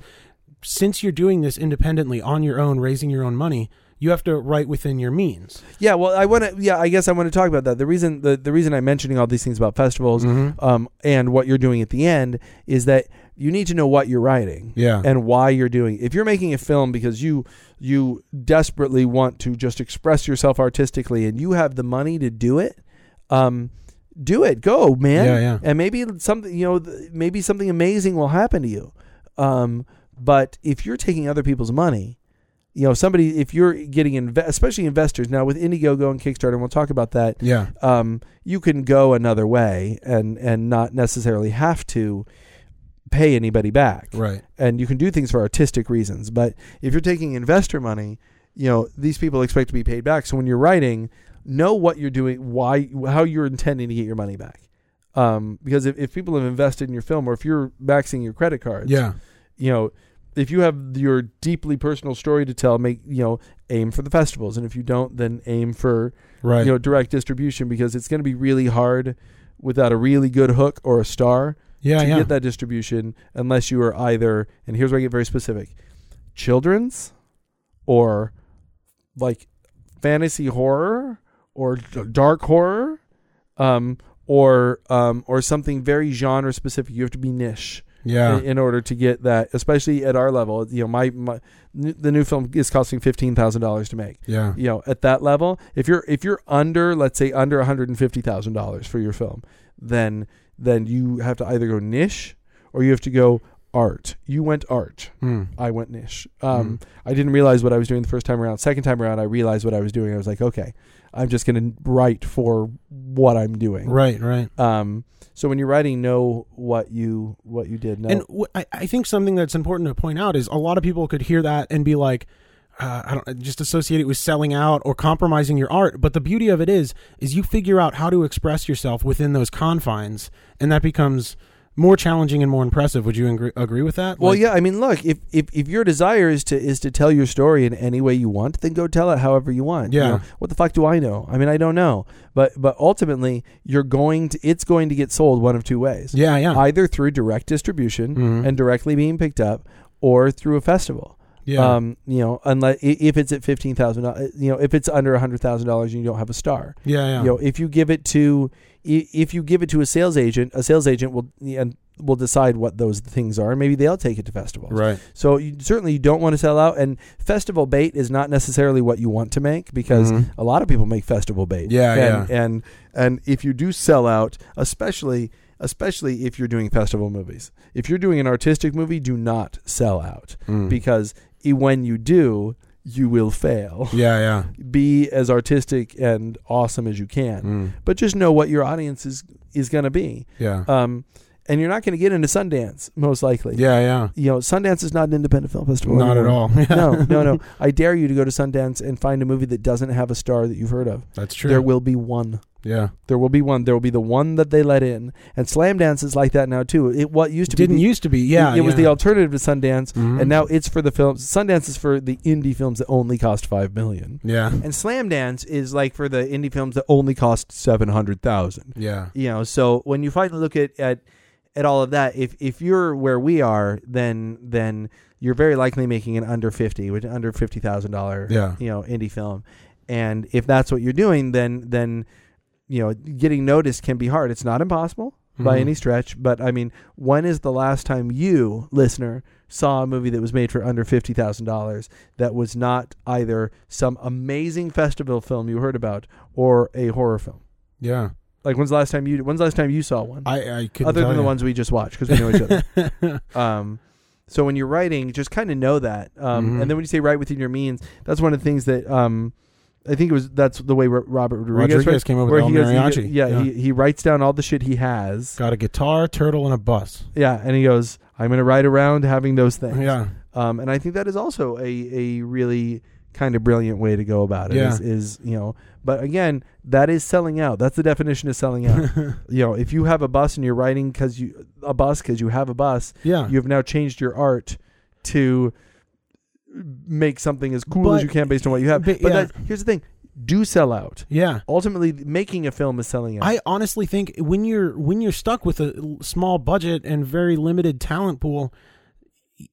since you're doing this independently on your own, raising your own money, you have to write within your means. Yeah, well, I want to. Yeah, I guess I want to talk about that. The reason the the reason I'm mentioning all these things about festivals, Mhm. um, and what you're doing at the end is that you need to know what you're writing. Yeah. and why you're doing. If you're making a film because you you desperately want to just express yourself artistically and you have the money to do it, um, do it. Go, man. Yeah, yeah. And maybe something you know, th- maybe something amazing will happen to you. Um, but if you're taking other people's money, you know, somebody if you're getting inve- especially investors now with Indiegogo and Kickstarter, and we'll talk about that yeah. um, you can go another way and and not necessarily have to pay anybody back Right. and you can do things for artistic reasons but if you're taking investor money you know these people expect to be paid back so when you're writing know what you're doing why how you're intending to get your money back um, because if, if people have invested in your film or if you're maxing your credit cards Yeah. you know if you have your deeply personal story to tell make you know aim for the festivals and if you don't then aim for Right. you know direct distribution because it's going to be really hard without a really good hook or a star yeah. to Yeah. get that distribution unless you are either and here's where I get very specific children's or like fantasy horror or d- dark horror um or um or something very genre specific you have to be niche yeah. in, in order to get that especially at our level you know my, my n- the new film is costing $15,000 to make yeah. you know at that level if you're if you're under let's say under $150,000 for your film then then you have to either go niche or you have to go art. You went art. Mm. I went niche. Um I didn't realize what I was doing the first time around. Second time around I realized what I was doing. I was like okay I'm just going to write for what I'm doing. Right. Right. um so when you're writing know what you what you did. Know And I think something that's important to point out is a lot of people could hear that and be like, uh, I don't just associate it with selling out or compromising your art. But the beauty of it is, is you figure out how to express yourself within those confines, and that becomes more challenging and more impressive. Would you agree, agree with that? Well, Like- yeah. I mean, look, if, if if your desire is to is to tell your story in any way you want, then go tell it however you want. You Yeah. know, what the fuck do I know? I mean, I don't know. But but ultimately, you're going to it's going to get sold one of two ways. yeah, yeah, Either through direct distribution Mhm. and directly being picked up, or through a festival. Yeah, Um, you know, unless if it's at fifteen thousand, you know, if it's under a hundred thousand dollars you don't have a star. yeah, yeah. You know, if you give it to if you give it to a sales agent, a sales agent will and will decide what those things are. Maybe they'll take it to festivals. right. So you, certainly you don't want to sell out, and festival bait is not necessarily what you want to make because Mhm. a lot of people make festival bait. Yeah, and, yeah. and and if you do sell out, especially especially if you're doing festival movies, if you're doing an artistic movie, do not sell out Mm. because when you do, you will fail. yeah, yeah. Be as artistic and awesome as you can, Mm. but just know what your audience is is going to be. Yeah. Um, and you're not going to get into Sundance most likely. yeah, yeah. You know, Sundance is not an independent film festival. Not at anymore. all. no, no, no. I dare you to go to Sundance and find a movie that doesn't have a star that you've heard of. That's true. There will be one. yeah. There will be one. There will be the one that they let in. And Slamdance is like that now too. It what used to Didn't be the- used to be. Yeah, it, was yeah. the alternative to Sundance, Mhm. and now it's for the films. Sundance is for the indie films that only cost five million, Yeah, and Slamdance is like for the indie films that only cost seven hundred thousand. yeah, You know, so when you finally look at at at all of that, if if you're where we are, then then you're very likely making an under fifty, which under fifty thousand dollar, Yeah. you know, indie film. And if that's what you're doing, then then you know, getting noticed can be hard. It's not impossible by Mhm. any stretch, but I mean, when is the last time you, listener, saw a movie that was made for under fifty thousand dollars that was not either some amazing festival film you heard about or a horror film? yeah. Like when's the last time you when's the last time you saw one? I, I couldn't other than the you. ones we just watched because we know each other. Um, so when you're writing, just kind of know that. Um, Mhm. And then when you say write within your means, that's one of the things that um, I think it was. That's the way Robert Rodriguez, Rodriguez writes, came up with El he he Mariachi. go- yeah, Yeah. He, he writes down all the shit he has. got a guitar, turtle, and a bus. Yeah, and he goes, "I'm going to ride around having those things." Yeah, Um, and I think that is also a a really kind of brilliant way to go about it. Yeah. Is, is you know, but again, that is selling out. That's the definition of selling out. you know, if you have a bus and you're riding because you a bus because you have a bus, yeah. you have now changed your art to make something as cool But- as you can based on what you have. but, But, yeah. that, here's the thing: do sell out. yeah. Ultimately, making a film is selling out. I honestly think when you're when you're stuck with a small budget and very limited talent pool,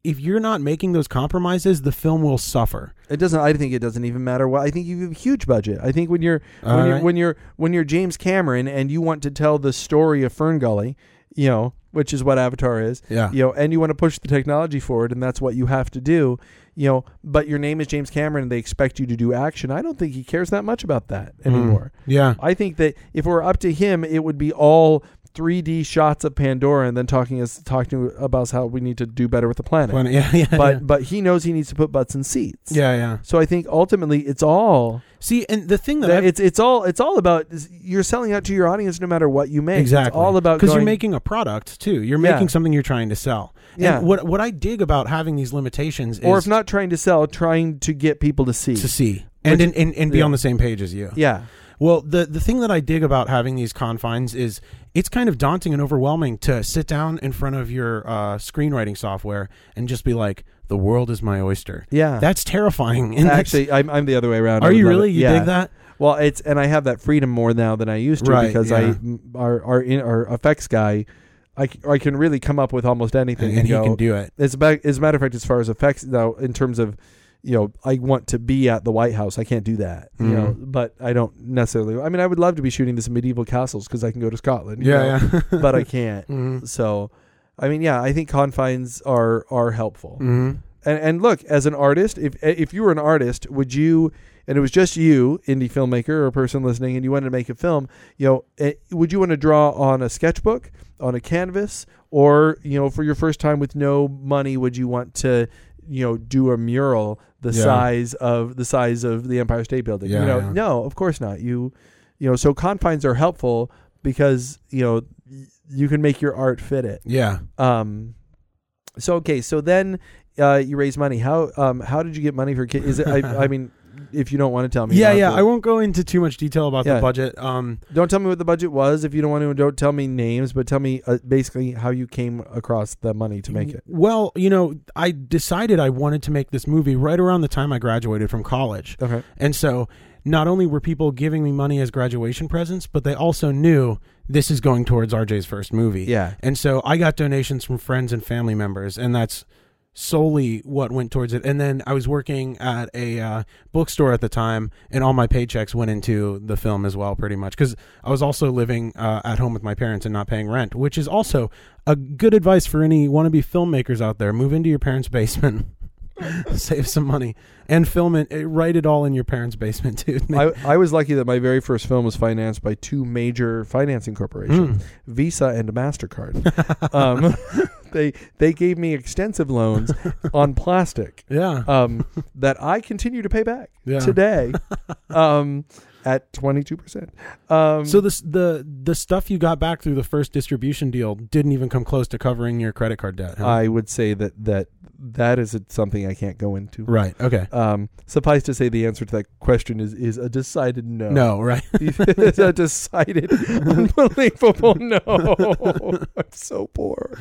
if you're not making those compromises, the film will suffer. it doesn't. I think it doesn't even matter. What I think you have a huge budget. I think when you're when All you're right. when you're when you're James Cameron and you want to tell the story of Fern Gully, you know, which is what Avatar is. Yeah. you know, and you want to push the technology forward, and that's what you have to do, you know. But your name is James Cameron, and they expect you to do action. I don't think he cares that much about that Mm. anymore. Yeah. I think that if it were up to him, it would be all 3D shots of Pandora, and then talking us talking about how we need to do better with the planet. When- yeah. Yeah. but yeah. but he knows he needs to put butts in seats. yeah. Yeah. So I think ultimately it's all See, and the thing that that it's it's all it's all about is you're selling out to your audience no matter what you make. exactly It's all about because you're making a product too. You're Yeah. making something you're trying to sell. Yeah. And what what I dig about having these limitations or if not trying to sell, trying to get people to see. to see and and, and, and be yeah. on the same page as you. Yeah. Well, the the thing that I dig about having these confines is it's kind of daunting and overwhelming to sit down in front of your uh, screenwriting software and just be like, "The world is my oyster." Yeah. That's terrifying. And Actually, I'm, I'm the other way around. Are you really? it. You yeah. dig that? Well, it's and I have that freedom more now than I used to Right, because yeah. I our our in, our effects guy, I, I can really come up with almost anything And, and, he go. can do it. As, as a matter of fact, as far as effects though, in terms of, you know, I want to be at the White House. I can't do that, you Mhm. know. But I don't necessarily. I mean, I would love to be shooting this in medieval castles because I can go to Scotland. you know, Yeah, yeah. but I can't. Mhm. So, I mean, yeah, I think confines are are helpful. Mhm. And, and look, as an artist, if if you were an artist, would you, and it was just you, indie filmmaker or person listening, and you wanted to make a film, you know, eh, would you want to draw on a sketchbook, on a canvas, or you know, for your first time with no money, would you want to, you know, do a mural the Yeah. size of the size of the Empire State Building? Yeah, you know, yeah. no, of course not. You, you know, so confines are helpful because you know y- you can make your art fit it. Yeah. Um, so okay, so then uh, you raise money. How um how did you get money for kids? Is it? I, I mean, if you don't want to tell me. yeah, yeah. to. I won't go into too much detail about Yeah. the budget. Um, Don't tell me what the budget was if you don't want to. Don't tell me names, but tell me uh, basically how you came across the money to make it. Well, you know, I decided I wanted to make this movie right around the time I graduated from college. Okay. And so not only were people giving me money as graduation presents, but they also knew this is going towards RJ's first movie. Yeah. And so I got donations from friends and family members, and that's solely what went towards it. And then I was working at a uh, bookstore at the time, and all my paychecks went into the film as well, pretty much. Because I was also living uh, at home with my parents and not paying rent, which is also a good advice for any wannabe filmmakers out there. Move into your parents' basement. Save some money and film it. eh, Write it all in your parents' basement, dude. I, I was lucky that my very first film was financed by two major financing corporations, Mm. Visa and Mastercard. um, they they gave me extensive loans on plastic yeah. um, that I continue to pay back Yeah. today um, at twenty two percent. Um, So this the the stuff you got back through the first distribution deal didn't even come close to covering your credit card debt. huh? I would say that that that is something I can't go into. right. Okay. Um, suffice to say, the answer to that question is is a decided no. No. Right. it's a decided, unbelievable no. I'm so poor.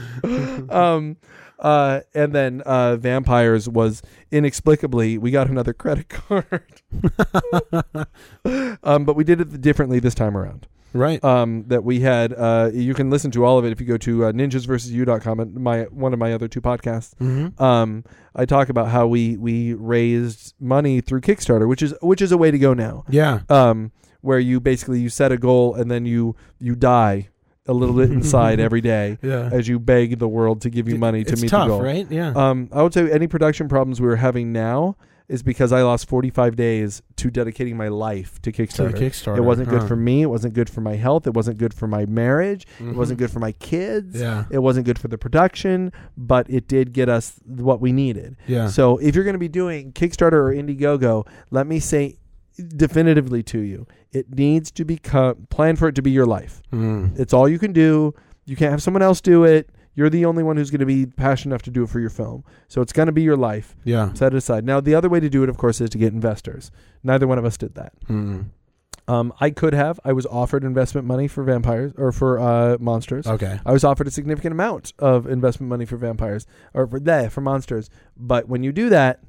Um, uh, and then uh, vampires was inexplicably we got another credit card. um, but we did it differently this time around. right. Um, that we had. Uh, you can listen to all of it if you go to uh, ninjasversusyou.com and my one of my other two podcasts. mm-hmm. Um, I talk about how we we raised money through Kickstarter, which is which is a way to go now Yeah. um, where you basically you set a goal and then you you die a little bit inside every day Yeah. as you beg the world to give you money to it's meet tough, the goal. right? Yeah. Um, I would say any production problems we're having now is because I lost 45 days to dedicating my life to to Kickstarter. the Kickstarter. It wasn't good for me. It wasn't good for my health. It wasn't good for my marriage. It wasn't good for my kids. Yeah. It wasn't good for the production, but it did get us what we needed. Yeah. So if you're going to be doing Kickstarter or Indiegogo, let me say definitively to you, it needs to become plan for it to be your life. Mm. It's all you can do. You can't have someone else do it. You're the only one who's going to be passionate enough to do it for your film. So it's going to be your life. Yeah. Set it aside. Now the other way to do it, of course, is to get investors. Neither one of us did that. Mm. Um, I could have. I was offered investment money for vampires or for uh, monsters. Okay. I was offered a significant amount of investment money for vampires or for there for monsters. But when you do that,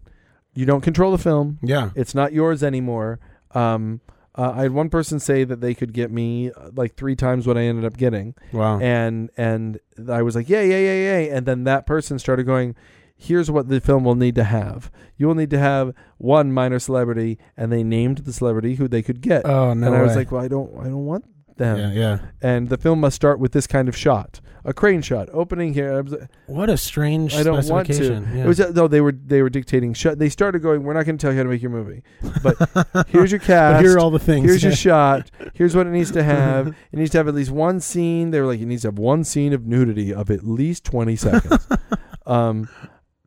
you don't control the film. Yeah. It's not yours anymore. Um, uh, I had one person say that they could get me uh, like three times what I ended up getting, Wow. and and I was like, yeah, yeah, yeah, yeah. And then that person started going, here's what the film will need to have. You will need to have one minor celebrity, and they named the celebrity who they could get. oh no. and I was like, well, I don't, I don't want them. yeah. Yeah. And the film must start with this kind of shot, a crane shot, opening here. What a strange I don't want to. Yeah. It was no, they were they were dictating. Shut. They started going. We're not going to tell you how to make your movie, but here's your cast. but here are all the things. Here's your shot. Here's what it needs to have. It needs to have at least one scene. They were like, it needs to have one scene of nudity of at least 20 seconds. um,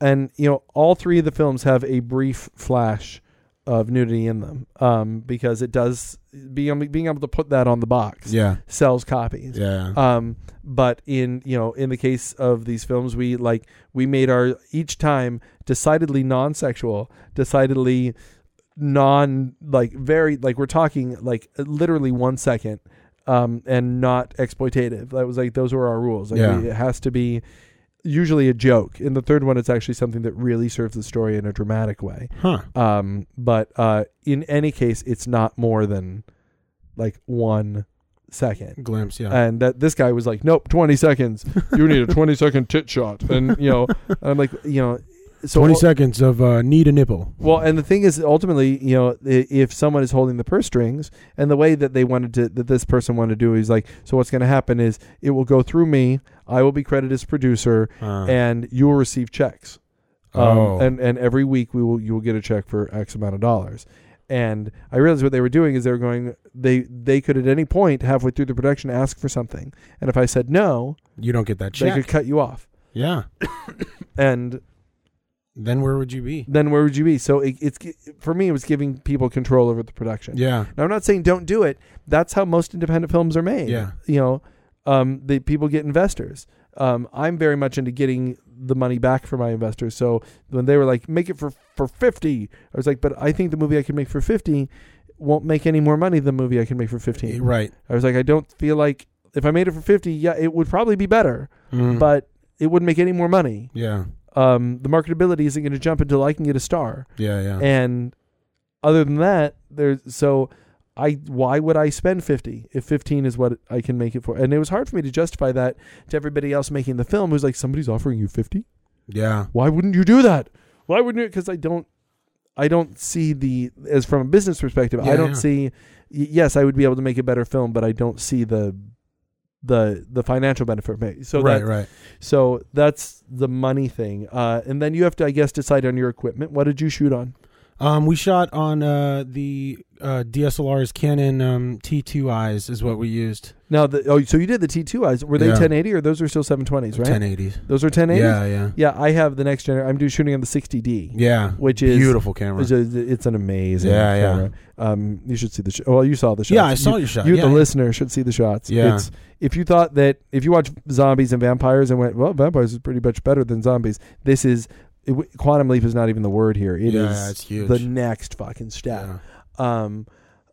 and, you know, all three of the films have a brief flash of nudity in them um, because it does, being, being able to put that on the box yeah. sells copies. Yeah. Um, but in you know in the case of these films, we like we made our each time decidedly non-sexual, decidedly non like very like we're talking like literally one second, um, and not exploitative. That was like those were our rules. Like Yeah. we, it has to be usually a joke. In the third one, it's actually something that really serves the story in a dramatic way. huh. Um, but uh, in any case, it's not more than like one second. Glimpse. Yeah. And that this guy was like, nope, 20 seconds. You need a 20 second tit shot. And, you know, I'm like, you know, so Twenty seconds of uh, need a nipple. well, and the thing is, ultimately, you know, if someone is holding the purse strings, and the way that they wanted to, that this person wanted to do, is like, so what's going to happen is it will go through me. I will be credited as producer, Uh, and you will receive checks. Um, Oh. and and every week we will you will get a check for X amount of dollars. And I realized what they were doing is they were going they they could at any point halfway through the production ask for something, and if I said no, you don't get that check. they could cut you off. yeah. And Then where would you be? then where would you be? So it, it's for me, it was giving people control over the production. Yeah. Now I'm not saying don't do it. That's how most independent films are made. Yeah. You know, um, the people get investors. Um, I'm very much into getting the money back for my investors. So when they were like, make it for for fifty, I was like, but I think the movie I can make for fifty won't make any more money than the movie I can make for fifteen. Right. I was like, I don't feel like if I made it for fifty, yeah, it would probably be better, Mm. but it wouldn't make any more money. yeah, Um, the marketability isn't going to jump until I can get a star. yeah, yeah. And other than that, there's so I why would I spend 50 if 15 is what I can make it for? And it was hard for me to justify that to everybody else making the film who's like somebody's offering you 50? yeah. Why wouldn't you do that? Why wouldn't you cuz I don't I don't see the as from a business perspective, I don't yeah. see yes, I would be able to make a better film, but I don't see the the the financial benefit me. So right, that, right. so that's the money thing. Uh, and then you have to I guess decide on your equipment. What did you shoot on? Um, we shot on uh, the uh, DSLR's Canon um, T2is is what we used. Now, the, oh, so you did the T2is. Were they Yeah. 1080 or those are still 720s, right? 1080s. Those are 1080s? Yeah, yeah, Yeah, I have the next generation. I'm doing shooting on the 60D, yeah. which is Beautiful camera. It's an amazing Yeah, yeah. camera. Um, you should see the. Sh- well, you saw the shots. yeah, I saw You, your shot. you yeah, the yeah. listener, should see the shots. Yeah. It's, if you thought that if you watch zombies and vampires and went, well, vampires is pretty much better than zombies. This is it, quantum leap is not even the word here. It is Yeah, it's huge. the next fucking step. Yeah. Um,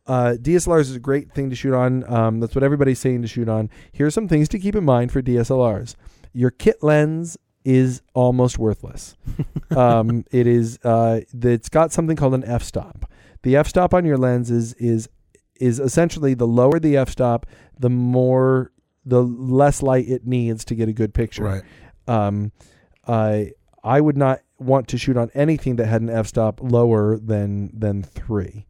uh, DSLRs is a great thing to shoot on. Um, that's what everybody's saying to shoot on. Here's some things to keep in mind for DSLRs. Your kit lens is almost worthless. um, it is uh, it's got something called an f-stop. The f-stop on your lens is is is essentially the lower the f-stop, the more the less light it needs to get a good picture Right. um, I I would not want to shoot on anything that had an f-stop lower than than three.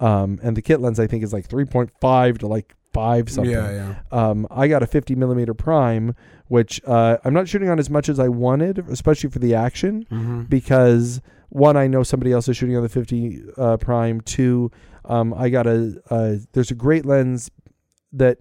Um, and the kit lens I think is like three point five to like five something. Yeah, yeah. Um, I got a 50 millimeter prime, which uh, I'm not shooting on as much as I wanted, especially for the action, Mm-hmm. because one, I know somebody else is shooting on the 50 uh, prime. Two, um, I got a uh, there's a great lens that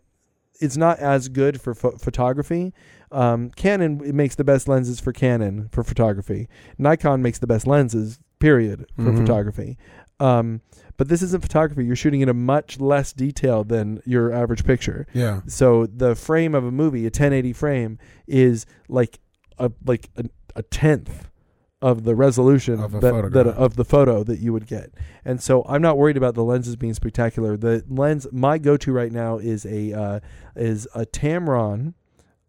it's not as good for pho- photography. Um, Canon makes the best lenses for Canon for photography. Nikon makes the best lenses, period, for Mhm. photography. Um, but this isn't photography. You're shooting in a much less detail than your average picture. Yeah. So the frame of a movie, a 1080 frame, is like a like a, a tenth of the resolution Of that, that of the photo that you would get. And so I'm not worried about the lenses being spectacular. The lens my go-to right now is a uh, is a Tamron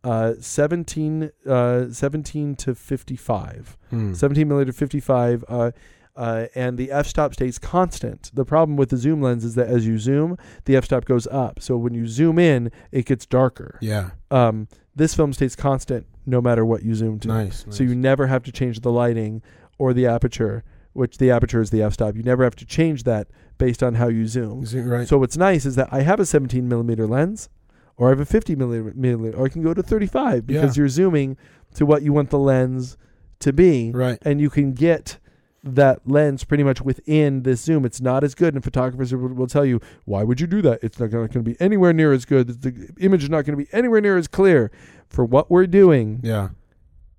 uh 17 uh 17 to 55 Hmm. 17 millimeter 55 uh uh, and the f-stop stays constant. The problem with the zoom lens is that as you zoom, the f-stop goes up. So when you zoom in, it gets darker. Yeah. Um, this film stays constant no matter what you zoom to. Nice. So you never have to change the lighting or the aperture, which the aperture is the f-stop. You never have to change that based on how you zoom. Is it right? So what's nice is that I have a 17 millimeter lens, or I have a 50 millimeter, or I can go to 35 because Yeah. you're zooming to what you want the lens to be, right. and you can get that lens pretty much within this zoom. It's not as good, and photographers will, will tell you, "Why would you do that? It's not going to be anywhere near as good. The image is not going to be anywhere near as clear." For what we're doing, Yeah.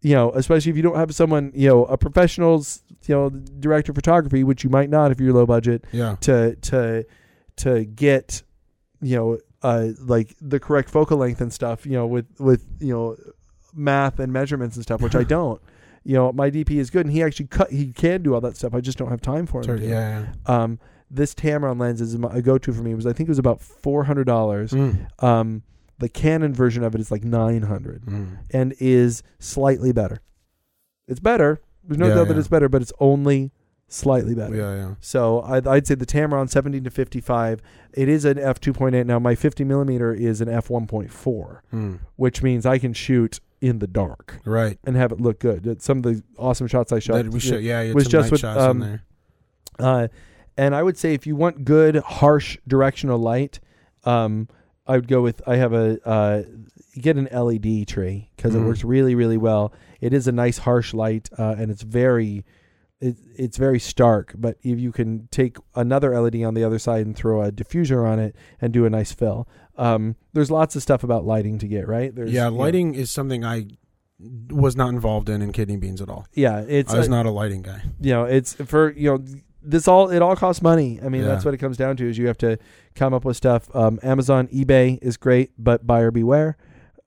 you know, especially if you don't have someone, you know, a professional's, you know, director of photography, which you might not if you're low budget, Yeah. to to to get you know uh like the correct focal length and stuff you know with with you know math and measurements and stuff which I don't you know my DP is good and he actually cut he can do all that stuff I just don't have time for him yeah. um this Tamron lens is my- a go-to for me it was I think it was about $400. Mm. um the Canon version of it is like 900 Mm. and is slightly better it's better there's no Yeah, doubt that it's better but it's only slightly better Yeah, yeah. so I'd, I'd say the Tamron 17 to 55. It is an f 2.8 now. My 50 millimeter is an f 1.4, Mm. which means I can shoot in the dark Right. and have it look good. Some of the awesome shots I shot. That we yeah, was just with, shots um, there. Uh, and I would say if you want good harsh directional light, um, I would go with. I have a uh, get an LED tree because it Mm. works really really well. It is a nice harsh light uh, and it's very. It, it's very stark, but if you can take another LED on the other side and throw a diffuser on it and do a nice fill, um, there's lots of stuff about lighting to get right. There's, Yeah, you know- lighting is something I was not involved in in kidney beans at all. yeah, it's I was uh, not a lighting guy. you know it's for you know this all it all costs money i mean Yeah. that's what it comes down to is you have to come up with stuff um, amazon ebay is great but buyer beware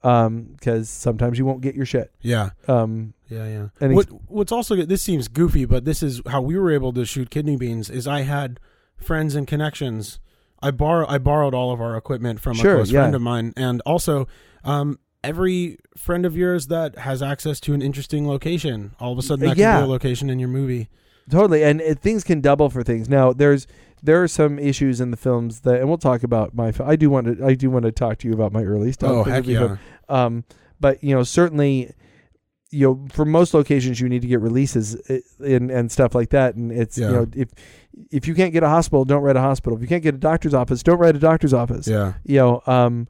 um, because sometimes you won't get your shit. Yeah. Um, Yeah, yeah. And what what's also good, this seems goofy, but this is how we were able to shoot kidney beans. Is I had friends and connections. I borrow I borrowed all of our equipment from Sure, a close yeah. friend of mine, and also um, every friend of yours that has access to an interesting location, all of a sudden that Yeah. can be a location in your movie. totally, and uh, things can double for things. Now, there's there are some issues in the films that, and we'll talk about my. I do want to. I do want to talk to you about my early stuff. Oh heck yeah! Um, but you know, certainly, you know, for most locations, you need to get releases uh, and and stuff like that. And it's Yeah. you know, if if you can't get a hospital, don't write a hospital. If you can't get a doctor's office, don't write a doctor's office. Yeah, You know, um,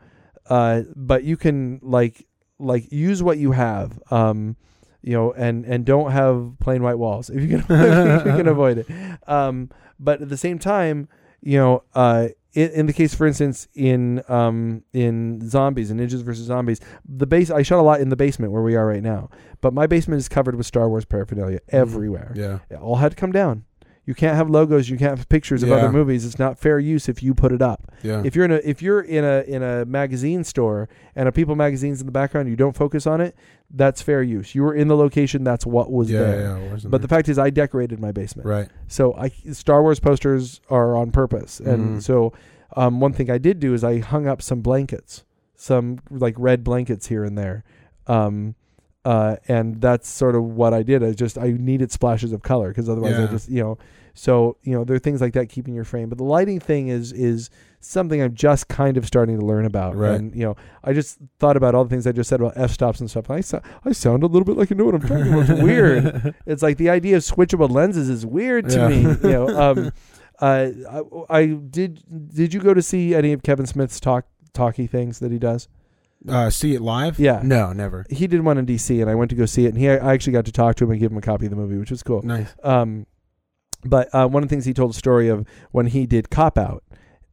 uh, but you can like like use what you have. Um, you know, and and don't have plain white walls if you can if you can avoid it. Um, but at the same time, you know, uh, in, in the case, for instance, in um, in zombies and ninjas versus zombies, the base I shot a lot in the basement where we are right now. But my basement is covered with Star Wars paraphernalia everywhere. yeah, It all had to come down. You can't have logos. You can't have pictures of Yeah. other movies. It's not fair use if you put it up. yeah. If you're in a if you're in a in a magazine store and a People magazine's in the background, you don't focus on it. That's fair use. You were in the location. That's what was yeah, there. yeah, But the fact is, I decorated my basement. right, So I Star Wars posters are on purpose, and Mhm. so um, one thing I did do is I hung up some blankets, some like red blankets here and there, um, uh, and that's sort of what I did. I just I needed splashes of color because otherwise I just you know. So you know there are things like that keeping your frame, but the lighting thing is is something I'm just kind of starting to learn about. Right. And you know I just thought about all the things I just said about f stops and stuff. I so, I sound a little bit like I know what I'm talking about. It's weird it's like the idea of switchable lenses is weird to Yeah. me. You know, um, uh, I, I did. Did you go to see any of Kevin Smith's talk talky things that he does? uh, see it live? Yeah. no, never. He did one in D.C. and I went to go see it, and he I actually got to talk to him and give him a copy of the movie, which was cool. Nice. Um, but uh, one of the things he told a story of when he did Cop Out,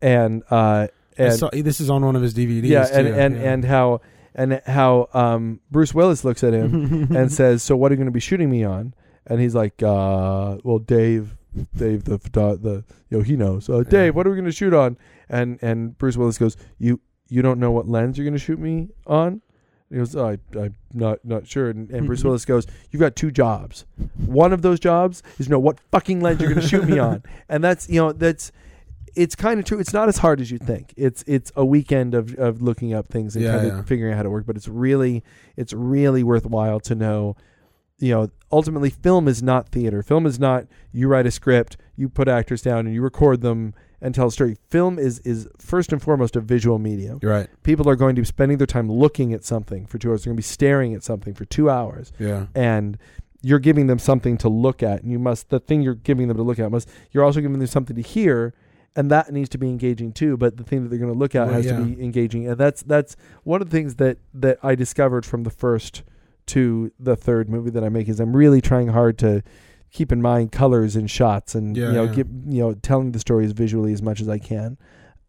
and uh, and saw- this is on one of his DVDs. yeah, and too, and yeah. and how and how um, Bruce Willis looks at him and says, "So what are you going to be shooting me on?" And he's like, uh, "Well, Dave, Dave, the the you know he knows. Uh, Dave, what are we going to shoot on?" And and Bruce Willis goes, "You you don't know what lens you're going to shoot me on?" He goes, oh, I, I'm not not sure. And, and Bruce Willis goes, "You've got two jobs. One of those jobs is know what fucking lens you're going to shoot me on." And that's you know that's. It's kind of true. It's not as hard as you think. It's it's a weekend of, of looking up things and Yeah, kind of yeah. figuring out how to work. But it's really it's really worthwhile to know you know, ultimately film is not theater. Film is not you write a script, you put actors down and you record them and tell a story. Film is is first and foremost a visual medium. You're right. People are going to be spending their time looking at something for two hours. They're going to be staring at something for two hours, Yeah. and you're giving them something to look at. And you must the thing you're giving them to look at must you're also giving them something to hear. And that needs to be engaging too, but the thing that they're going to look at Well, has yeah. to be engaging, and that's that's one of the things that that I discovered from the first to the third movie that I make is I'm really trying hard to keep in mind colors and shots and Yeah, you know yeah. get you know telling the stories visually as much as I can.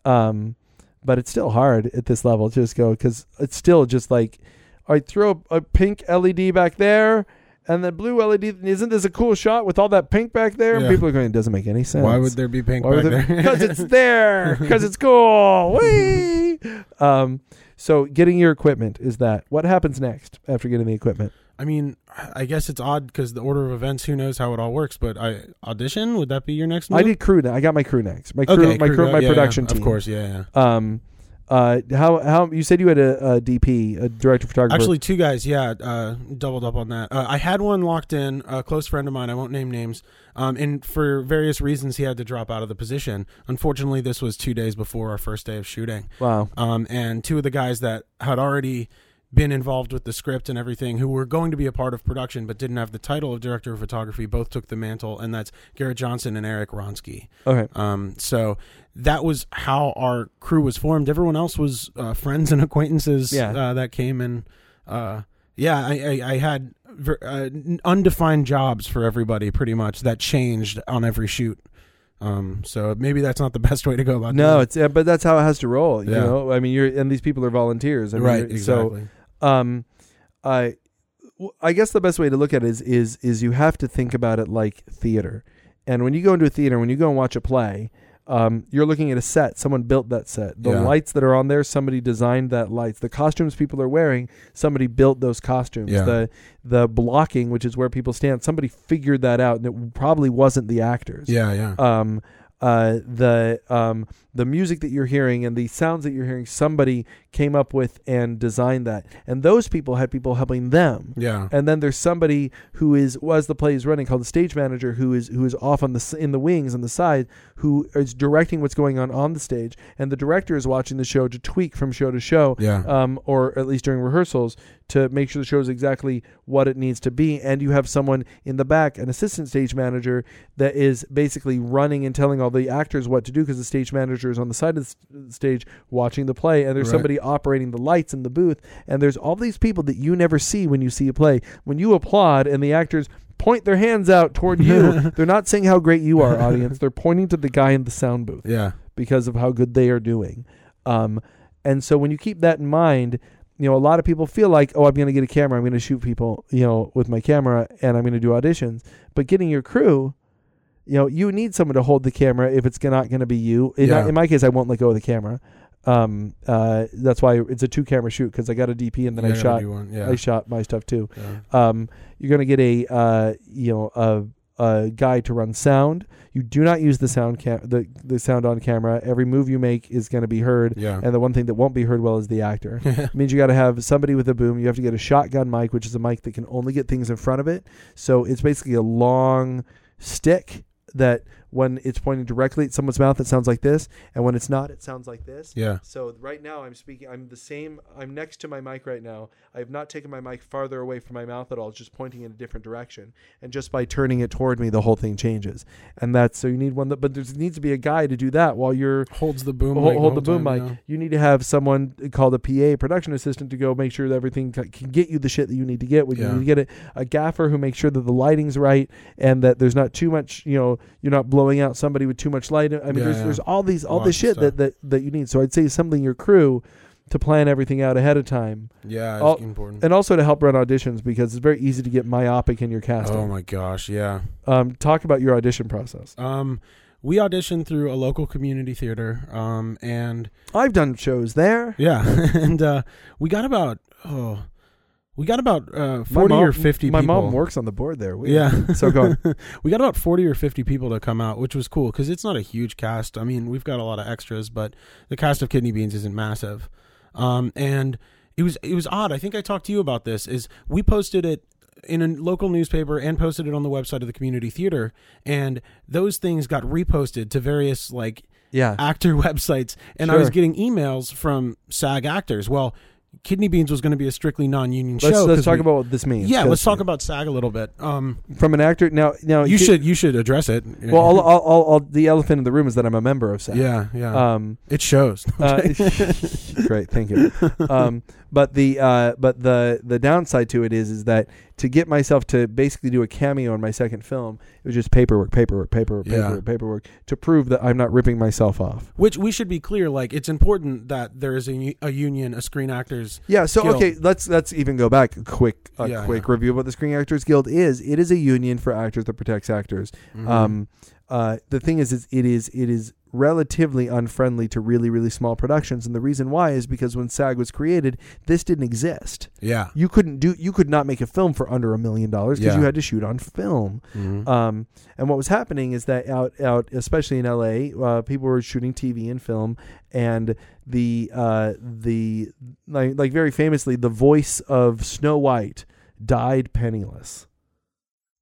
Um, but it's still hard at this level to just go because it's still just like I throw a, a pink LED back there. And the blue LED isn't this a cool shot with all that pink back there? And Yeah. people are going, it doesn't make any sense. Why would there be pink back there-? Because it's there. Because it's cool. Whee! Um, so getting your equipment is that. What happens next after getting the equipment? I mean, I guess it's odd because the order of events. Who knows how it all works? But I audition. Would that be your next? Move? I did crew. ne- I got my crew next. My crew. Okay, my crew. yeah, My yeah, production yeah, team. Of course, yeah, yeah. Um, uh, how how you said you had a, a DP, a director of photographer. Actually, two guys. Yeah, uh, doubled up on that. Uh, I had one locked in, a close friend of mine. I won't name names. Um, and for various reasons, he had to drop out of the position. Unfortunately, this was two days before our first day of shooting. wow. Um, and two of the guys that had already been involved with the script and everything, who were going to be a part of production but didn't have the title of director of photography, both took the mantle, and that's Garrett Johnson and Eric Ronsky. Okay. Um, so that was how our crew was formed. Everyone else was uh, friends and acquaintances Yeah. uh, that came and uh, yeah, I, I, I had ver- uh, undefined jobs for everybody pretty much that changed on every shoot. Um, so maybe that's not the best way to go about No, it's yeah, but that's how it has to roll. You Yeah. know, I mean, you're and these people are volunteers. I mean, right, exactly. So, um, I, I guess the best way to look at it is is is you have to think about it like theater. And when you go into a theater, when you go and watch a play, Um, you're looking at a set. Someone built that set. The Yeah. lights that are on there, somebody designed that lights. The costumes people are wearing, somebody built those costumes. Yeah. The the blocking, which is where people stand, somebody figured that out, and it probably wasn't the actors Yeah, yeah. um, uh, the um, the music that you're hearing and the sounds that you're hearing, somebody came up with and designed that, and those people had people helping them. yeah. And then there's somebody who is, was the play is running, called the stage manager, who is who is off on the in the wings on the side, who is directing what's going on on the stage, and the director is watching the show to tweak from show to show, Yeah. um, or at least during rehearsals to make sure the show is exactly what it needs to be. And you have someone in the back, an assistant stage manager, that is basically running and telling all the actors what to do because the stage manager is on the side of the stage watching the play, and there's Right. somebody operating the lights in the booth, and there's all these people that you never see when you see a play. When you applaud and the actors point their hands out toward you, they're not saying how great you are, audience. They're pointing to the guy in the sound booth yeah. because of how good they are doing. Um, and so when you keep that in mind, you know, a lot of people feel like, oh, I'm going to get a camera, I'm going to shoot people, you know, with my camera, and I'm going to do auditions. But getting your crew, you know, you need someone to hold the camera if it's not going to be you. In, Yeah. in my case, I won't let go of the camera. Um, uh, that's why it's a two camera shoot because I got a DP and then You I shot Yeah. I shot my stuff too. yeah. Um, you're going to get a uh, you know a, a guy to run sound. You do not use the sound cam the the sound on camera. Every move you make is going to be heard. Yeah. And the one thing that won't be heard well is the actor. It means you got to have somebody with a boom. You have to get a shotgun mic, which is a mic that can only get things in front of it. So it's basically a long stick that when it's pointing directly at someone's mouth, it sounds like this, and when it's not, it sounds like this. yeah. So right now I'm speaking. I'm the same. I'm next to my mic right now. I have not taken my mic farther away from my mouth at all. It's just pointing in a different direction. And just by turning it toward me, the whole thing changes. And that's so you need one that. But there needs to be a guy to do that while you're Holds the boom. hold, mic hold the boom mic. yeah. You need to have someone called a PA, production assistant, to go make sure that everything can get you the shit that you need to get. When you need to get it, a gaffer who makes sure that the lighting's right and that there's not too much. You know, you're not blowing out somebody with too much light. I mean, Yeah, there's yeah. there's all these all this shit that, that that you need. So I'd say something your crew to plan everything out ahead of time, Yeah, All- important. and also to help run auditions because it's very easy to get myopic in your casting. Oh my gosh, yeah. Um, talk about your audition process. Um, we auditioned through a local community theater. Um, and I've done shows there. yeah, and uh, we got about oh, we got about uh, forty mom- or fifty. My people. mom works on the board there. We- Yeah. So go we got about 40 or 50 people to come out, which was cool because it's not a huge cast. I mean, we've got a lot of extras, but the cast of Kidney Beans isn't massive. Um, and it was it was odd. I think I talked to you about this. Is we posted it in a local newspaper and posted it on the website of the community theater, and those things got reposted to various like Yeah. actor websites, and I was getting emails from SAG actors. Well, Kidney Beans was going to be a strictly non-union Let's, show. Let's talk we- about what this means. Yeah, Let's talk about SAG a little bit. Um, from an actor now. Now you should you should address it. Well, all, all, all, all, the elephant in the room is that I'm a member of SAG. yeah, yeah. Um. it shows. Uh, great, thank you. Um. But the uh. But the the downside to it is is that to get myself to basically do a cameo in my second film, it was just paperwork, paperwork, paperwork, Yeah. paperwork, paperwork to prove that I'm not ripping myself off. Which we should be clear. Like it's important that there is a union, a Screen Actors. Yeah. So Guild. okay, let's let's even go back a quick a Yeah, quick yeah. review of what the Screen Actors Guild is. It is a union for actors that protects actors. Mhm. Um, uh, the thing is, is it is it is relatively unfriendly to really really small productions, and the reason why is because when SAG was created, this didn't exist. yeah. You couldn't do you could not make a film for under a million dollars because Yeah. you had to shoot on film. Mhm. Um, and what was happening is that out out especially in LA, uh, people were shooting TV and film, and the uh, the like, like very famously, the voice of Snow White died penniless.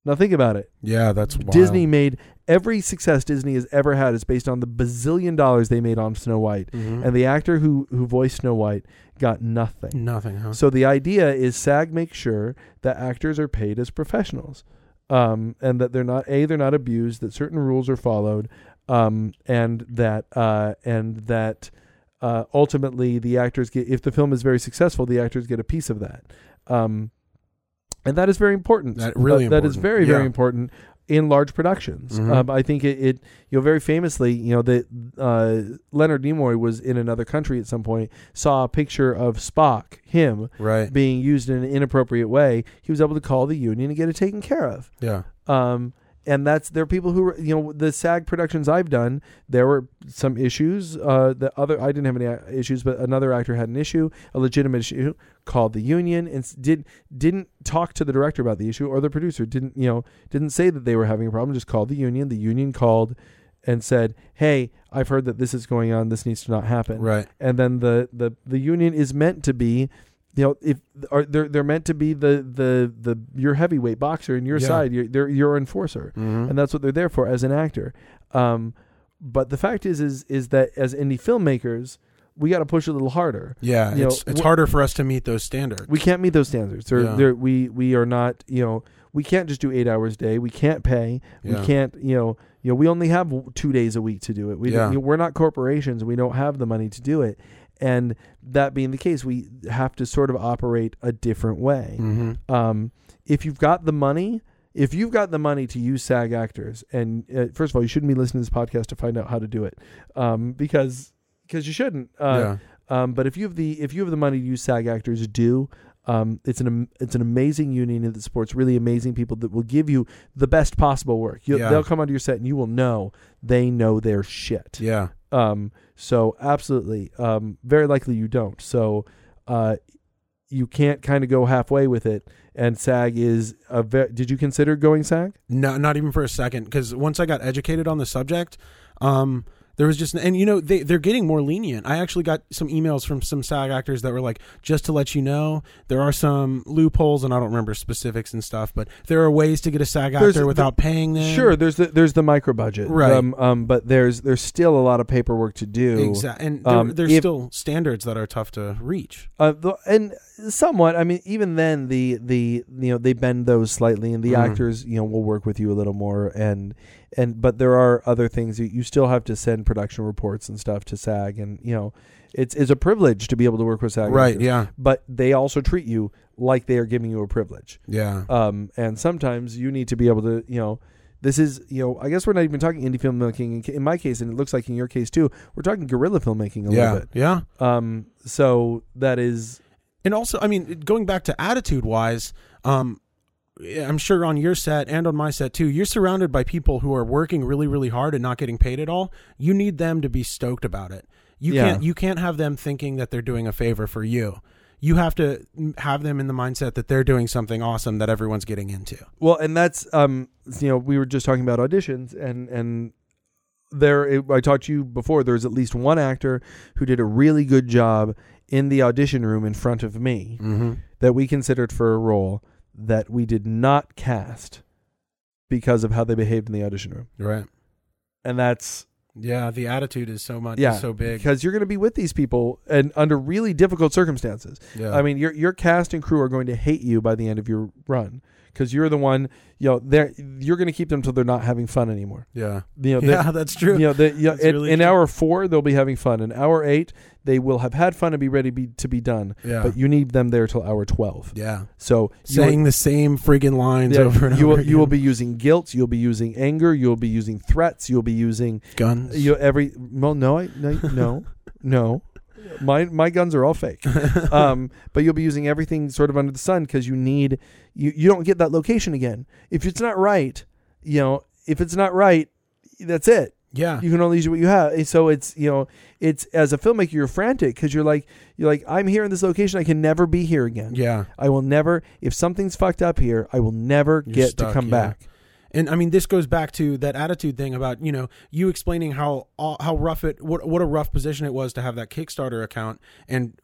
Now think about it. yeah, that's wild. Disney made every success Disney has ever had is based on the bazillion dollars they made on Snow White, Mhm. and the actor who who voiced Snow White got nothing. nothing. Huh? So the idea is SAG makes sure that actors are paid as professionals, um, and that they're not a they're not abused, that certain rules are followed, um, and that uh, and that uh, ultimately the actors get if the film is very successful, the actors get a piece of that, um, and that is very important. That- really That is very very Yeah. important in large productions. Mhm. Um, I think it, it you know very famously you know that uh, Leonard Nimoy was in another country at some point, saw a picture of Spock, him right. being used in an inappropriate way. He was able to call the union and get it taken care of. Yeah. Um, and that's there are people who you know the SAG productions I've done. There were some issues. Uh, the other I didn't have any uh, issues, but another actor had an issue, a legitimate issue. Called the union and did didn't talk to the director about the issue or the producer. Didn't you know? Didn't say that they were having a problem. Just called the union. The union called and said, "Hey, I've heard that this is going on. This needs to not happen." Right. and then the the the union is meant to be you know if are they're they're meant to be the the the your heavyweight boxer and your Yeah. side you're they're your enforcer Mhm. and that's what they're there for as an actor um but the fact is is is that as indie filmmakers we got to push a little harder yeah, you know, it's it's harder for us to meet those standards. we can't meet those standards they're, Yeah. they're, we we are not you know we can't just do eight hours a day we can't pay Yeah. we can't you know you know we only have two days a week to do it we Yeah. you know, we're not corporations we don't have the money to do it and that being the case we have to sort of operate a different way Mhm. um, if you've got the money if you've got the money to use SAG actors, and uh, first of all, you shouldn't be listening to this podcast to find out how to do it, um, because because you shouldn't. Uh, yeah. um, but if you have the if you have the money to use SAG actors, do. Um, it's an it's an amazing union that supports really amazing people that will give you the best possible work. You'll, Yeah. They'll come onto your set and you will know they know their shit. Yeah. Um, so absolutely, um, very likely you don't. So, uh, you can't kind of go halfway with it. And SAG is a. Ve- Did you consider going SAG? No, not even for a second. Because once I got educated on the subject, um, there was just, and you know, they they're getting more lenient. I actually got some emails from some SAG actors that were like, just to let you know, there are some loopholes, and I don't remember specifics and stuff, but there are ways to get a SAG There's- actor without paying them. Sure. There's the there's the micro budget, Right. Um, um, but there's there's still a lot of paperwork to do. Exactly, and there, Um, there's if- still standards that are tough to reach. Uh, the, and somewhat. I mean, even then, the the you know they bend those slightly, and the Mhm. actors you know will work with you a little more, and and but there are other things you, you still have to send production reports and stuff to SAG, and you know it's it's a privilege to be able to work with SAG, Right? actors, Yeah. But they also treat you like they are giving you a privilege, Yeah. um, and sometimes you need to be able to you know. This is, you know, I guess we're not even talking indie filmmaking. In, in my case, and it looks like in your case too, we're talking guerrilla filmmaking a yeah. little bit. Yeah. Um, so that is and also i mean going back to attitude wise um i'm sure on your set and on my set too you're surrounded by people who are working really really hard and not getting paid at all you need them to be stoked about it you Yeah. can't you can't have them thinking that they're doing a favor for you you have to have them in the mindset that they're doing something awesome that everyone's getting into Well, and that's um, you know, we were just talking about auditions, and and there, I talked to you before. There was at least one actor who did a really good job in the audition room in front of me mm-hmm. that we considered for a role that we did not cast because of how they behaved in the audition room, right. And that's yeah the attitude is so much yeah, is so big. because you're going to be with these people and under really difficult circumstances. yeah. I mean, your your cast and crew are going to hate you by the end of your run because you're the one. You know, they're you're going to keep them until they're not having fun anymore. yeah You know, the- yeah that's true You know, the, you know, in, really in hour four they'll be having fun. In hour eight they will have had fun and be ready be, to be done. yeah But you need them there till hour twelve. yeah So saying the same friggin' lines yeah, over and you over will you will be using guilt. You'll be using anger. You'll be using threats. You'll be using guns you every. Well, no, I, no, no, no. My my guns are all fake. um, but you'll be using everything sort of under the sun because you need you you don't get that location again. If it's not right, you know, if it's not right, that's it. yeah You can only use what you have. And so it's you know, it's as a filmmaker, you're frantic because you're like you're like I'm here in this location. I can never be here again. yeah I will never. If something's fucked up here, I will never You're get stuck, to come yeah. back. And I mean, this goes back to that attitude thing about you know you explaining how how rough it what what a rough position it was to have that Kickstarter account and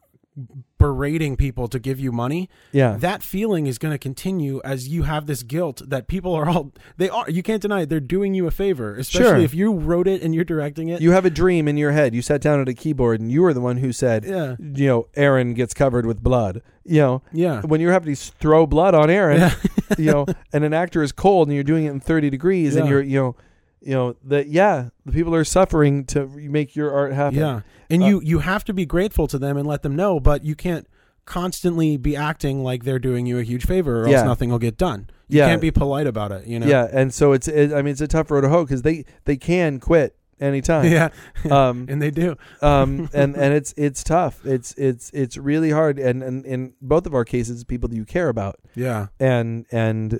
berating people to give you money. Yeah. That feeling is going to continue as you have this guilt that people are all they are. You can't deny it. They're doing you a favor, especially Sure. if you wrote it and you're directing it. you have a dream in your head. You sat down at a keyboard and you were the one who said, yeah, you know, Aaron gets covered with blood. You know, yeah, when you're having to throw blood on Aaron, yeah. you know, and an actor is cold and you're doing it in 30 degrees and you're, you know, you know that yeah, the people are suffering to make your art happen. Yeah, and Uh, you you have to be grateful to them and let them know, but you can't constantly be acting like they're doing you a huge favor, or Yeah. else nothing will get done. You Yeah. can't be polite about it. You know. Yeah, and so it's it, I mean it's a tough road to hoe cuz they they can quit anytime. yeah, Um and they do. um and and it's it's tough. It's it's it's really hard and and in both of our cases people that you care about Yeah, and and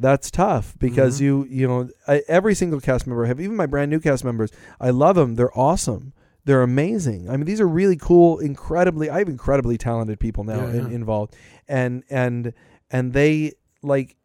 that's tough because Mhm. you you know I, every single cast member I have even my brand new cast members I love them they're awesome they're amazing I mean these are really cool incredibly I have incredibly talented people now Yeah, in, yeah. involved and and and they like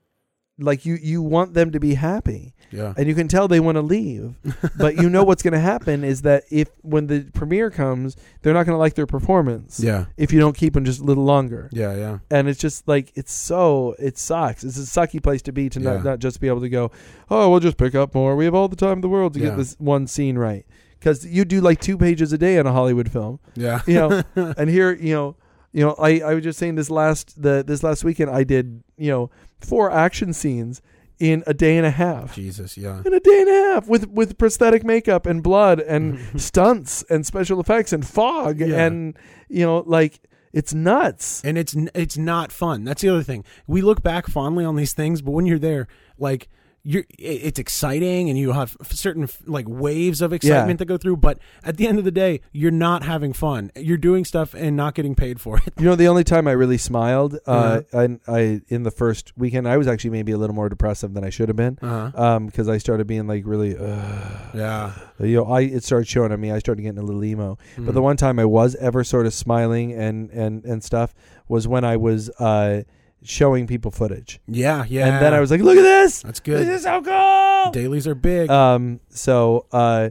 like you you want them to be happy Yeah. and you can tell they want to leave but you know what's going to happen is that if when the premiere comes they're not going to like their performance Yeah. if you don't keep them just a little longer Yeah. Yeah. and it's just like it's so it sucks. It's a sucky place to be to Yeah. not, not just be able to go, oh, we'll just pick up more. We have all the time in the world to Yeah. get this one scene right because you do like two pages a day in a Hollywood film, Yeah. you know. and here, you know, you know, I I was just saying this last the this last weekend I did you know four action scenes in a day and a half. Jesus. Yeah. In a day and a half with with prosthetic makeup and blood and stunts and special effects and fog Yeah. and you know like it's nuts. and it's it's not fun. That's the other thing. We look back fondly on these things, but when you're there, like you're, it's exciting, and you have certain like waves of excitement that go through. But at the end of the day, you're not having fun. You're doing stuff and not getting paid for it. You know, the only time I really smiled, uh, Uh-huh. I, I in the first weekend, I was actually maybe a little more depressive than I should have been, Uh-huh. um, because I started being like really, uh, Yeah. you know, I it started showing on me. I started getting a little emo. Mm. But the one time I was ever sort of smiling and and and stuff was when I was uh showing people footage, Yeah. Yeah. and then I was like, look at this, That's good. this is so cool. Dailies are big. Um, so uh,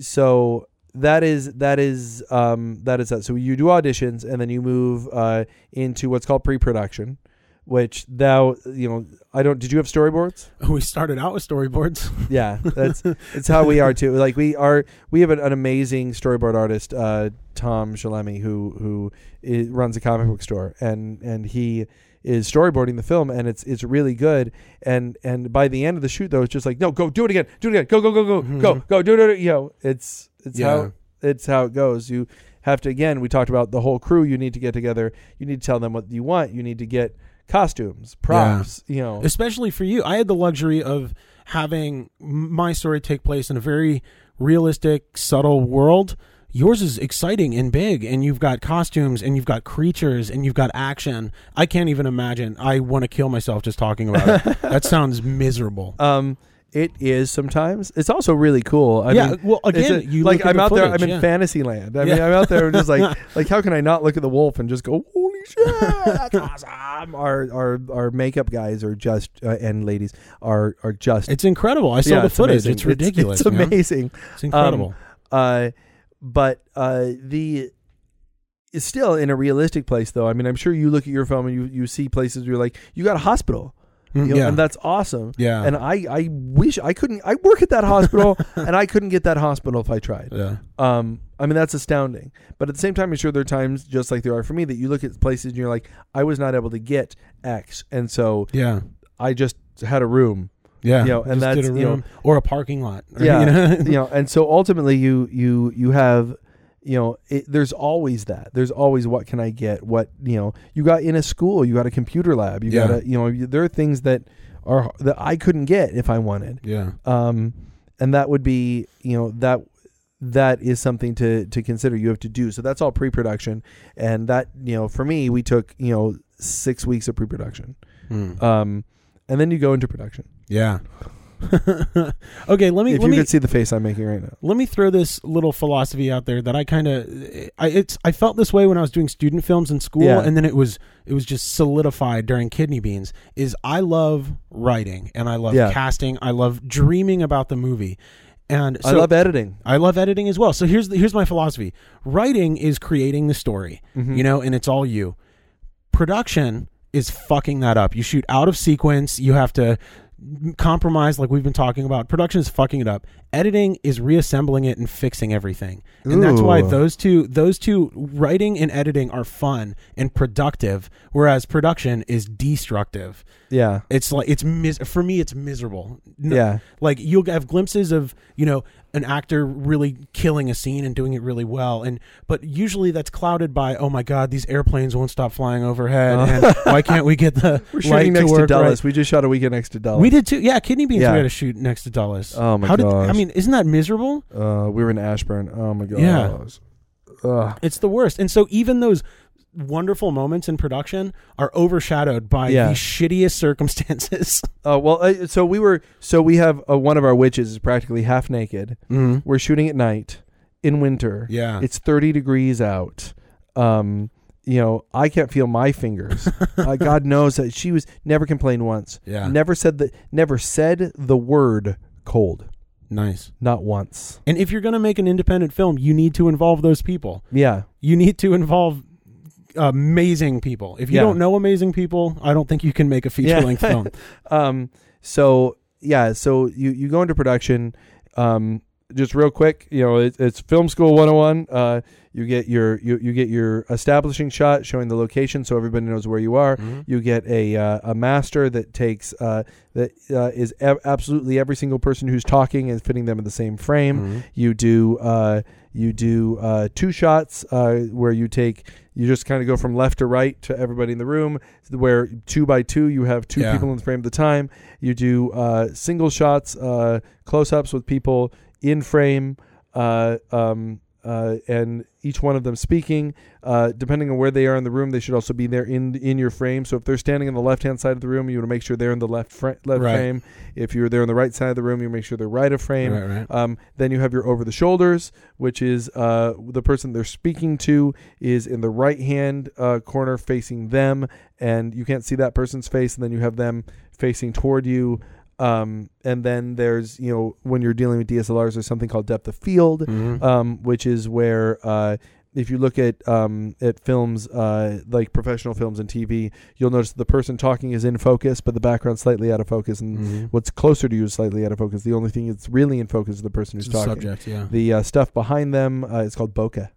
so that is that is um that is that. So you do auditions and then you move uh into what's called pre-production, which thou you know I don't. Did you have storyboards? we started out with storyboards. Yeah, that's it's how we are too. Like we are, we have an, an amazing storyboard artist, uh, Tom Shalemi, who who runs a comic book store, and and he is storyboarding the film, and it's it's really good. And and by the end of the shoot, though, it's just like, no, go do it again, do it again, go go go go go Mhm. go do it. You know, it's it's Yeah. how it's how it goes. You have to again. We talked about the whole crew. You need to get together. You need to tell them what you want. You need to get costumes, props. You know, especially for you. I had the luxury of having my story take place in a very realistic, subtle world. Yours is exciting and big, and you've got costumes, and you've got creatures, and you've got action. I can't even imagine. I want to kill myself just talking about it. that sounds miserable. Um, it is sometimes. It's also really cool. i yeah, mean well again a, you like look i'm the out there. I'm in yeah. fantasy land. I mean, I'm out there just like like how can I not look at the wolf and just go holy shit that's awesome. Our our our makeup guys are just uh, and ladies are are just It's incredible. I saw yeah, the it's footage. amazing. It's ridiculous. It's, know? amazing. It's incredible. Uh, but uh, the it's still in a realistic place though. I mean, I'm sure you look at your film and you you see places where you're like you got a hospital. Mm, You know, yeah. and that's awesome. yeah. And I, I wish I couldn't. I work at that hospital, and I couldn't get that hospital if I tried. yeah. Um, I mean that's astounding. But at the same time, I'm sure there are times, just like there are for me, that you look at places and you're like, I was not able to get X, and so Yeah. I just had a room. Yeah. You know, and that's, a you know- room or a parking lot. or, Yeah, you know? you know, and so ultimately, you you you have, you know, it, there's always that. There's always what can I get? What you know, you got in a school, you got a computer lab, you Yeah. got a, you know, you- there are things that are that I couldn't get if I wanted. yeah. um, and that would be you know that that is something to to consider you have to do so that's all pre-production and that you know for me we took you know six weeks of pre-production Hmm. um, and then you go into production Yeah. okay, let me if let you me could see the face i'm making right now let me throw this little philosophy out there that I kind of I it's I felt this way when I was doing student films in school Yeah. and then it was it was just solidified during Kidney Beans is I love writing and I love Yeah. casting, I love dreaming about the movie. And so i love editing I love editing as well. So here's the, here's my philosophy. Writing is creating the story, Mhm. you know, and it's all you. Production is fucking that up. You shoot out of sequence. You have to compromise like we've been talking about. Production is fucking it up. Editing is reassembling it and fixing everything. And that's why those two those two writing and editing are fun and productive whereas production is destructive. yeah It's like it's mis- for me it's miserable. No- yeah like you'll have glimpses of you know an actor really killing a scene and doing it really well. And but usually that's clouded by oh my god these airplanes won't stop flying overhead and why can't we get the we're shooting next to work dulles. Right? we just shot a weekend next to dulles. We did too. Yeah kidney beans Yeah. we had to shoot next to Dulles. Oh my how did I mean isn't that miserable? Uh, we were in ashburn. Oh my gosh. Yeah. Ugh. it's the worst. And so even those wonderful moments in production are overshadowed by Yeah. the shittiest circumstances. Uh, well, uh, so we were, so we have uh, one of our witches is practically half naked. mm. We're shooting at night in winter. Yeah. It's 30 degrees out. Um, you know, I can't feel my fingers. uh, God knows that she was never complained once. Yeah. Never said the never said the word cold. nice. Not once. And if you're going to make an independent film, you need to involve those people. Yeah. You need to involve amazing people. If you Yeah. don't know amazing people, I don't think you can make a feature length film. Um, so yeah, so you you go into production. Um, just real quick, you know, it, it's film school 101. Uh, you get your you, you get your establishing shot showing the location so everybody knows where you are. You get a uh, a master that takes uh, that uh, is absolutely every single person who's talking and fitting them in the same frame. Mhm. You do uh, you do uh, two shots uh, where you take you just kind of go from left to right to everybody in the room. Where two by two you have two Yeah. people in the frame at the time. You do uh, single shots, uh, close ups with people in frame, uh, um, uh, and each one of them speaking. Uh, depending on where they are in the room, they should also be there in in your frame. So if they're standing on the left hand side of the room, you want to make sure they're in the left fr- left Right. frame. If you're there on the right side of the room, you make sure they're right of frame. Right, right. Um, then you have your over the shoulders, which is uh, the person they're speaking to is in the right hand uh, corner facing them, and you can't see that person's face. And then you have them facing toward you. Um, and then there's you know when you're dealing with DSLRs, there's something called depth of field, Mhm. um, which is where uh, if you look at um, at films uh, like professional films and TV, you'll notice the person talking is in focus, but the background's slightly out of focus, and Mhm. what's closer to you is slightly out of focus. The only thing that's really in focus is the person who's the talking. subject, yeah. The uh, stuff behind them uh, is called bokeh.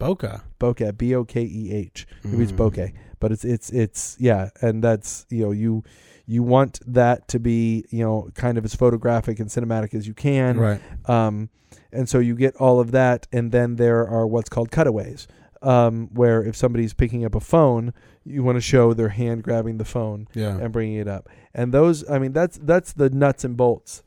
Bokeh. Bokeh, B O K E H. Maybe it's Mm. bokeh, but it's it's it's yeah, and that's you know you you want that to be you know kind of as photographic and cinematic as you can. Right. Um, and so you get all of that, and then there are what's called cutaways, um, where if somebody's picking up a phone, you want to show their hand grabbing the phone Yeah. and bringing it up. And those, I mean, that's that's the nuts and bolts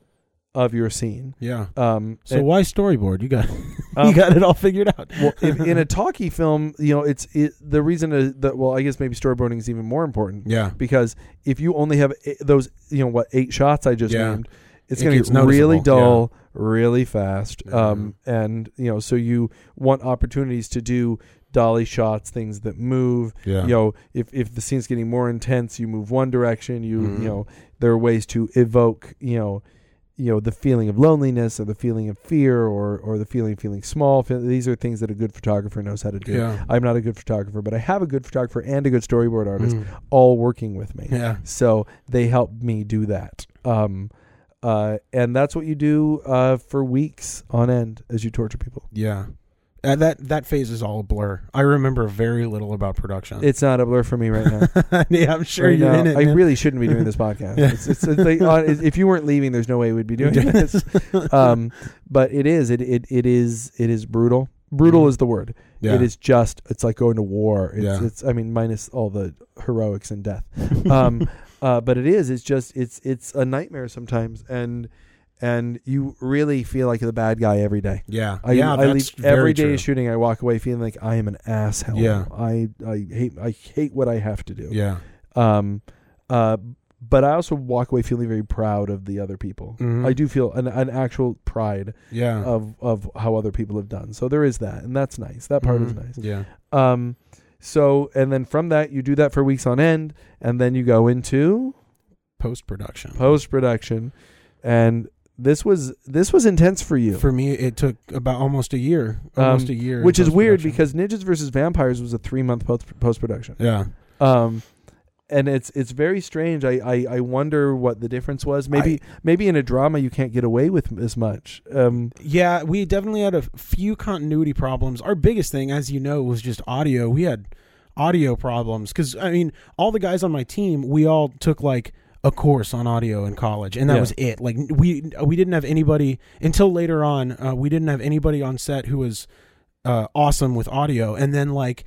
of your scene. Yeah. Um, So and- why storyboard? You got Um, you got it all figured out. well, if, in a talkie film, you know, it's it, the reason that. Well, I guess maybe storyboarding is even more important yeah. because if you only have eight, those, you know, what eight shots I just Yeah. named, it's It going to get really dull, really fast. Mhm. Um, and you know, so you want opportunities to do dolly shots, things that move. Yeah. You know, if if the scene's getting more intense, you move one direction. You Mhm. you know, there are ways to evoke, you know. You know the feeling of loneliness, or the feeling of fear, or or the feeling of feeling small. These are things that a good photographer knows how to do. Yeah. I'm not a good photographer, but I have a good photographer and a good storyboard artist Mm. all working with me. Yeah. So they help me do that. Um, uh, and that's what you do uh, for weeks on end as you torture people. Yeah. Uh, that that phase is all a blur. I remember very little about production. It's not a blur for me right now. yeah, I'm sure Right you're now, in it. I man. really shouldn't be doing this podcast. Yeah. It's, it's, it's like, uh, if you weren't leaving, there's no way we'd be doing this. Um, but it is. It, it it is. It is brutal. Brutal Mhm. is the word. yeah. It is just. It's like going to war. It's, Yeah. it's. I mean, minus all the heroics and death. um, uh, but it is. It's just. It's. It's a nightmare sometimes, and and you really feel like the bad guy every day. yeah. I, yeah. I that's leave very every day true. of shooting. I walk away feeling like I am an asshole. Yeah. I I hate I hate what I have to do. Yeah. Um. Uh. But I also walk away feeling very proud of the other people. Mhm. I do feel an, an actual pride Yeah. of of how other people have done. So there is that, and that's nice. That part is Mhm. nice. Yeah. Um, so and then from that you do that for weeks on end, and then you go into Post production. post production, and this was this was intense for you, For me, it took about almost a year. Almost Um, a year. which is weird because Ninjas versus Vampires was a three month post post production. Yeah. Um, and it's it's very strange. I, I, I wonder what the difference was. Maybe maybe in a drama you can't get away with as much. Um, Yeah, we definitely had a few continuity problems. Our biggest thing, as you know, was just audio. We had audio problems because I mean, all the guys on my team, we all took like a course on audio in college, and that Yeah. was it. Like we we didn't have anybody until later on. Uh, we didn't have anybody on set who was uh, awesome with audio, and then like.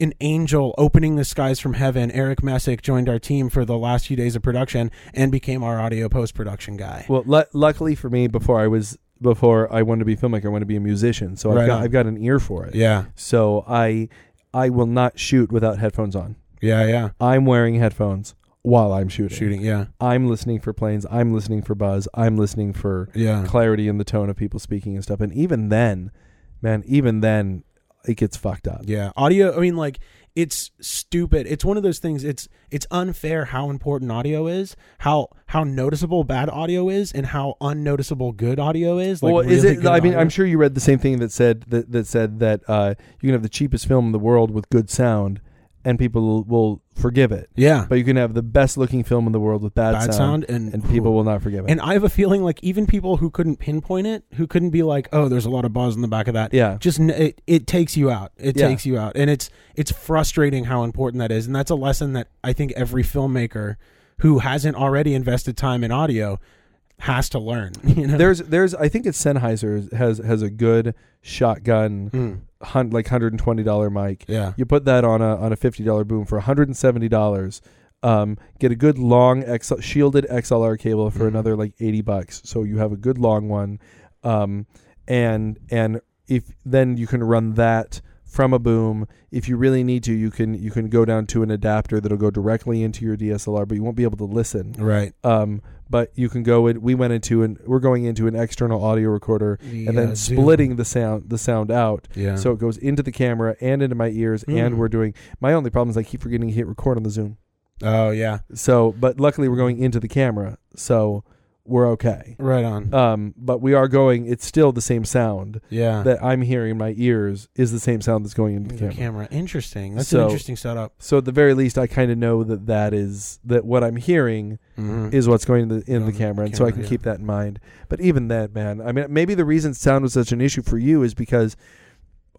An angel opening the skies from heaven. Eric Messick joined our team for the last few days of production and became our audio post production guy. well, lu luckily for me, before I was before I wanted to be a filmmaker, I wanted to be a musician. So Right I've got on. I've got an ear for it. Yeah, So I I will not shoot without headphones on. Yeah, yeah. I'm wearing headphones while I'm shooting. Shooting. Yeah, I'm listening for planes. I'm listening for buzz. I'm listening for yeah. clarity in the tone of people speaking and stuff. And even then, man, even then, it gets fucked up. Yeah, audio. I mean, like it's stupid. It's one of those things. It's it's unfair how important audio is, how how noticeable bad audio is, and how unnoticeable good audio is. Like, well, is it? I mean, audio. I'm sure you read the same thing that said that that said that uh, you can have the cheapest film in the world with good sound, and people will, forgive it. Yeah, But you can have the best looking film in the world with bad, bad sound, and and people will not forgive it. And I have a feeling like even people who couldn't pinpoint it, who couldn't be like, "Oh, there's a lot of buzz in the back of that." yeah, Just it, it takes you out. It Yeah. takes you out, and it's it's frustrating how important that is. And that's a lesson that I think every filmmaker who hasn't already invested time in audio has to learn. You know, there's there's I think it's Sennheiser has has a good shotgun Mm. hun, like hundred and twenty dollar mic. yeah, You put that on a on a fifty dollar boom for hundred and seventy dollars. Um, get a good long X, shielded XLR cable for Mhm. another like eighty bucks. So you have a good long one, um, and and if then you can run that from a boom. If you really need to, you can you can go down to an adapter that'll go directly into your DSLR, but you won't be able to listen. right. Um, but you can go in. We went into and we're going into an external audio recorder and then splitting the sound the sound out Yeah. so it goes into the camera and into my ears Mm. and we're doing my only problem is I keep forgetting to hit record on the Zoom. oh yeah, So but luckily we're going into the camera. So we're okay. right on. Um but we are going it's still the same sound yeah, that I'm hearing in my ears is the same sound that's going into the the camera. camera. Interesting. That's So- an interesting setup. So at the very least I kind of know that that is that what I'm hearing Mm-hmm. is what's going in the in the camera and so I can yeah. keep that in mind. But even that, man, I mean maybe the reason sound was such an issue for you is because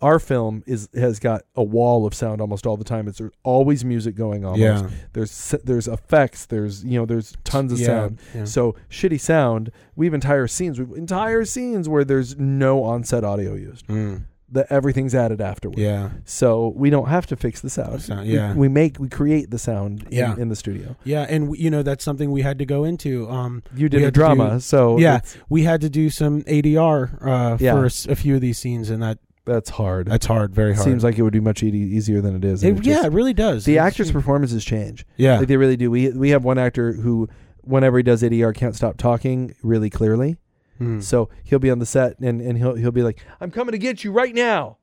our film is has got a wall of sound almost all the time. It's there's always music going on. yeah, There's there's effects. There's you know there's tons of yeah, sound. yeah. So shitty sound. We have entire scenes. We have entire scenes where there's no on-set audio used. Mm. That everything's added afterward. yeah, So we don't have to fix the sound. Sound, We- yeah. We, make we create the sound in, Yeah. in the studio. yeah, and we- you know that's something we had to go into. Um, You did a drama, do- so Yeah. we had to do some ADR uh, Yeah. for a few of these scenes, and that that's hard. that's hard, very hard. Seems like it would be much e- easier than it is. and it, just- yeah, it really does. the It's- actors' performances change. yeah, Like they really do. We we have one actor who, whenever he does ADR, can't stop talking really clearly. Mm. So he'll be on the set and, and he'll he'll be like, "I'm coming to get you right now,"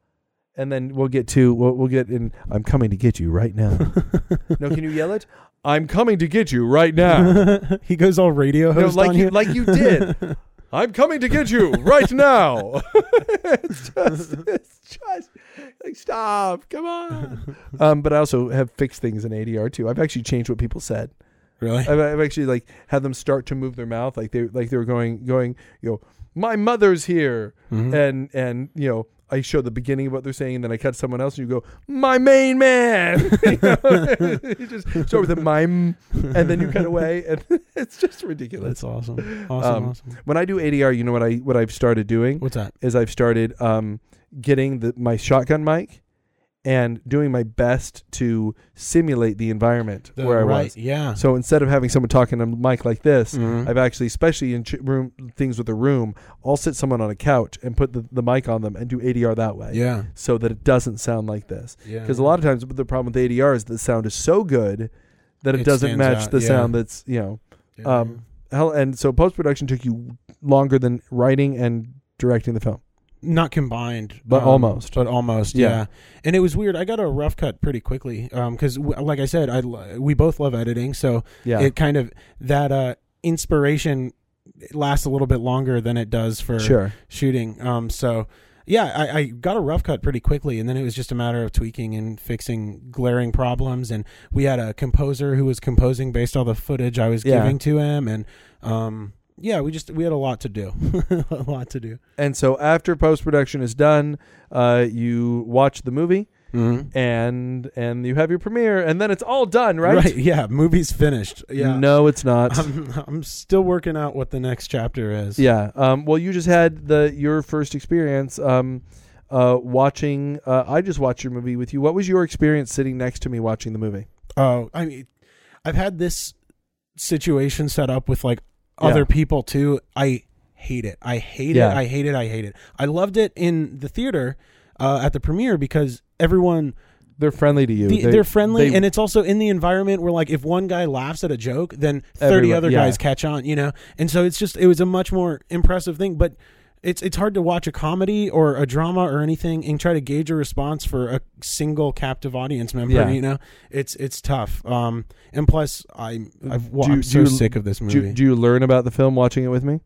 and then we'll get to we'll, we'll get in. I'm coming to get you right now. no, can you yell it? I'm coming to get you right now. he goes all radio no, host like on you you. like you did. I'm coming to get you right now. it's just it's just like stop. Come on. Um, but I also have fixed things in ADR too. I've actually changed what people said. really? I've, I've actually like had them start to move their mouth like they like they were going going you know my mother's here Mhm. and and you know I show the beginning of what they're saying and then I cut someone else and you go my main man you, you just start with a mime and then you cut away and it's just ridiculous That's awesome. Awesome. Um, awesome. when I do ADR you know what I what I've started doing What's that? is I've started um getting the my shotgun mic and doing my best to simulate the environment The- where I right, was Yeah. so instead of having someone talking on a mic like this, Mhm. I've actually, especially in ch- room things with a room, I'll sit someone on a couch and put the, the mic on them and do ADR that way, yeah. so that it doesn't sound like this. Yeah. Because a lot of times the problem with ADR is the sound is so good that it, It doesn't match out, the yeah. sound that's you know. Yeah. um, Hell, and so post production took you longer than writing and directing the film. Not combined, But um, almost. But almost, Yeah. yeah. And it was weird. I got a rough cut pretty quickly because, w like I said, I we both love editing, so Yeah, it kind of that uh, inspiration lasts a little bit longer than it does for sure. shooting. Um, so yeah, I, I got a rough cut pretty quickly, and then it was just a matter of tweaking and fixing glaring problems. And we had a composer who was composing based on the footage I was Yeah. giving to him, and um, yeah, we just we had a lot to do, a lot to do. And so after post production is done, uh, you watch the movie Mm-hmm. and and you have your premiere, and then it's all done, right? Right. Yeah, movie's finished. Yeah. No, it's not. I'm, I'm still working out what the next chapter is. Yeah. Um, well, you just had the your first experience um, uh, watching. Uh, I just watched your movie with you. What was your experience sitting next to me watching the movie? Oh, I mean, I've had this situation set up with like Yeah. other people too. I hate it. I hate Yeah. it. I hate it. I hate it. I loved it in the theater uh, at the premiere because everyone they're friendly to you. The, They- are friendly, they- and it's also in the environment where, like, if one guy laughs at a joke, then thirty other yeah. guys catch on, you know. And so it's just it was a much more impressive thing. But it's it's hard to watch a comedy or a drama or anything and try to gauge a response for a single captive audience member. Yeah. You know, it's it's tough. Um, and plus, I I've, well, Do- I'm so you- sick of this do, movie. do you learn about the film watching it with me?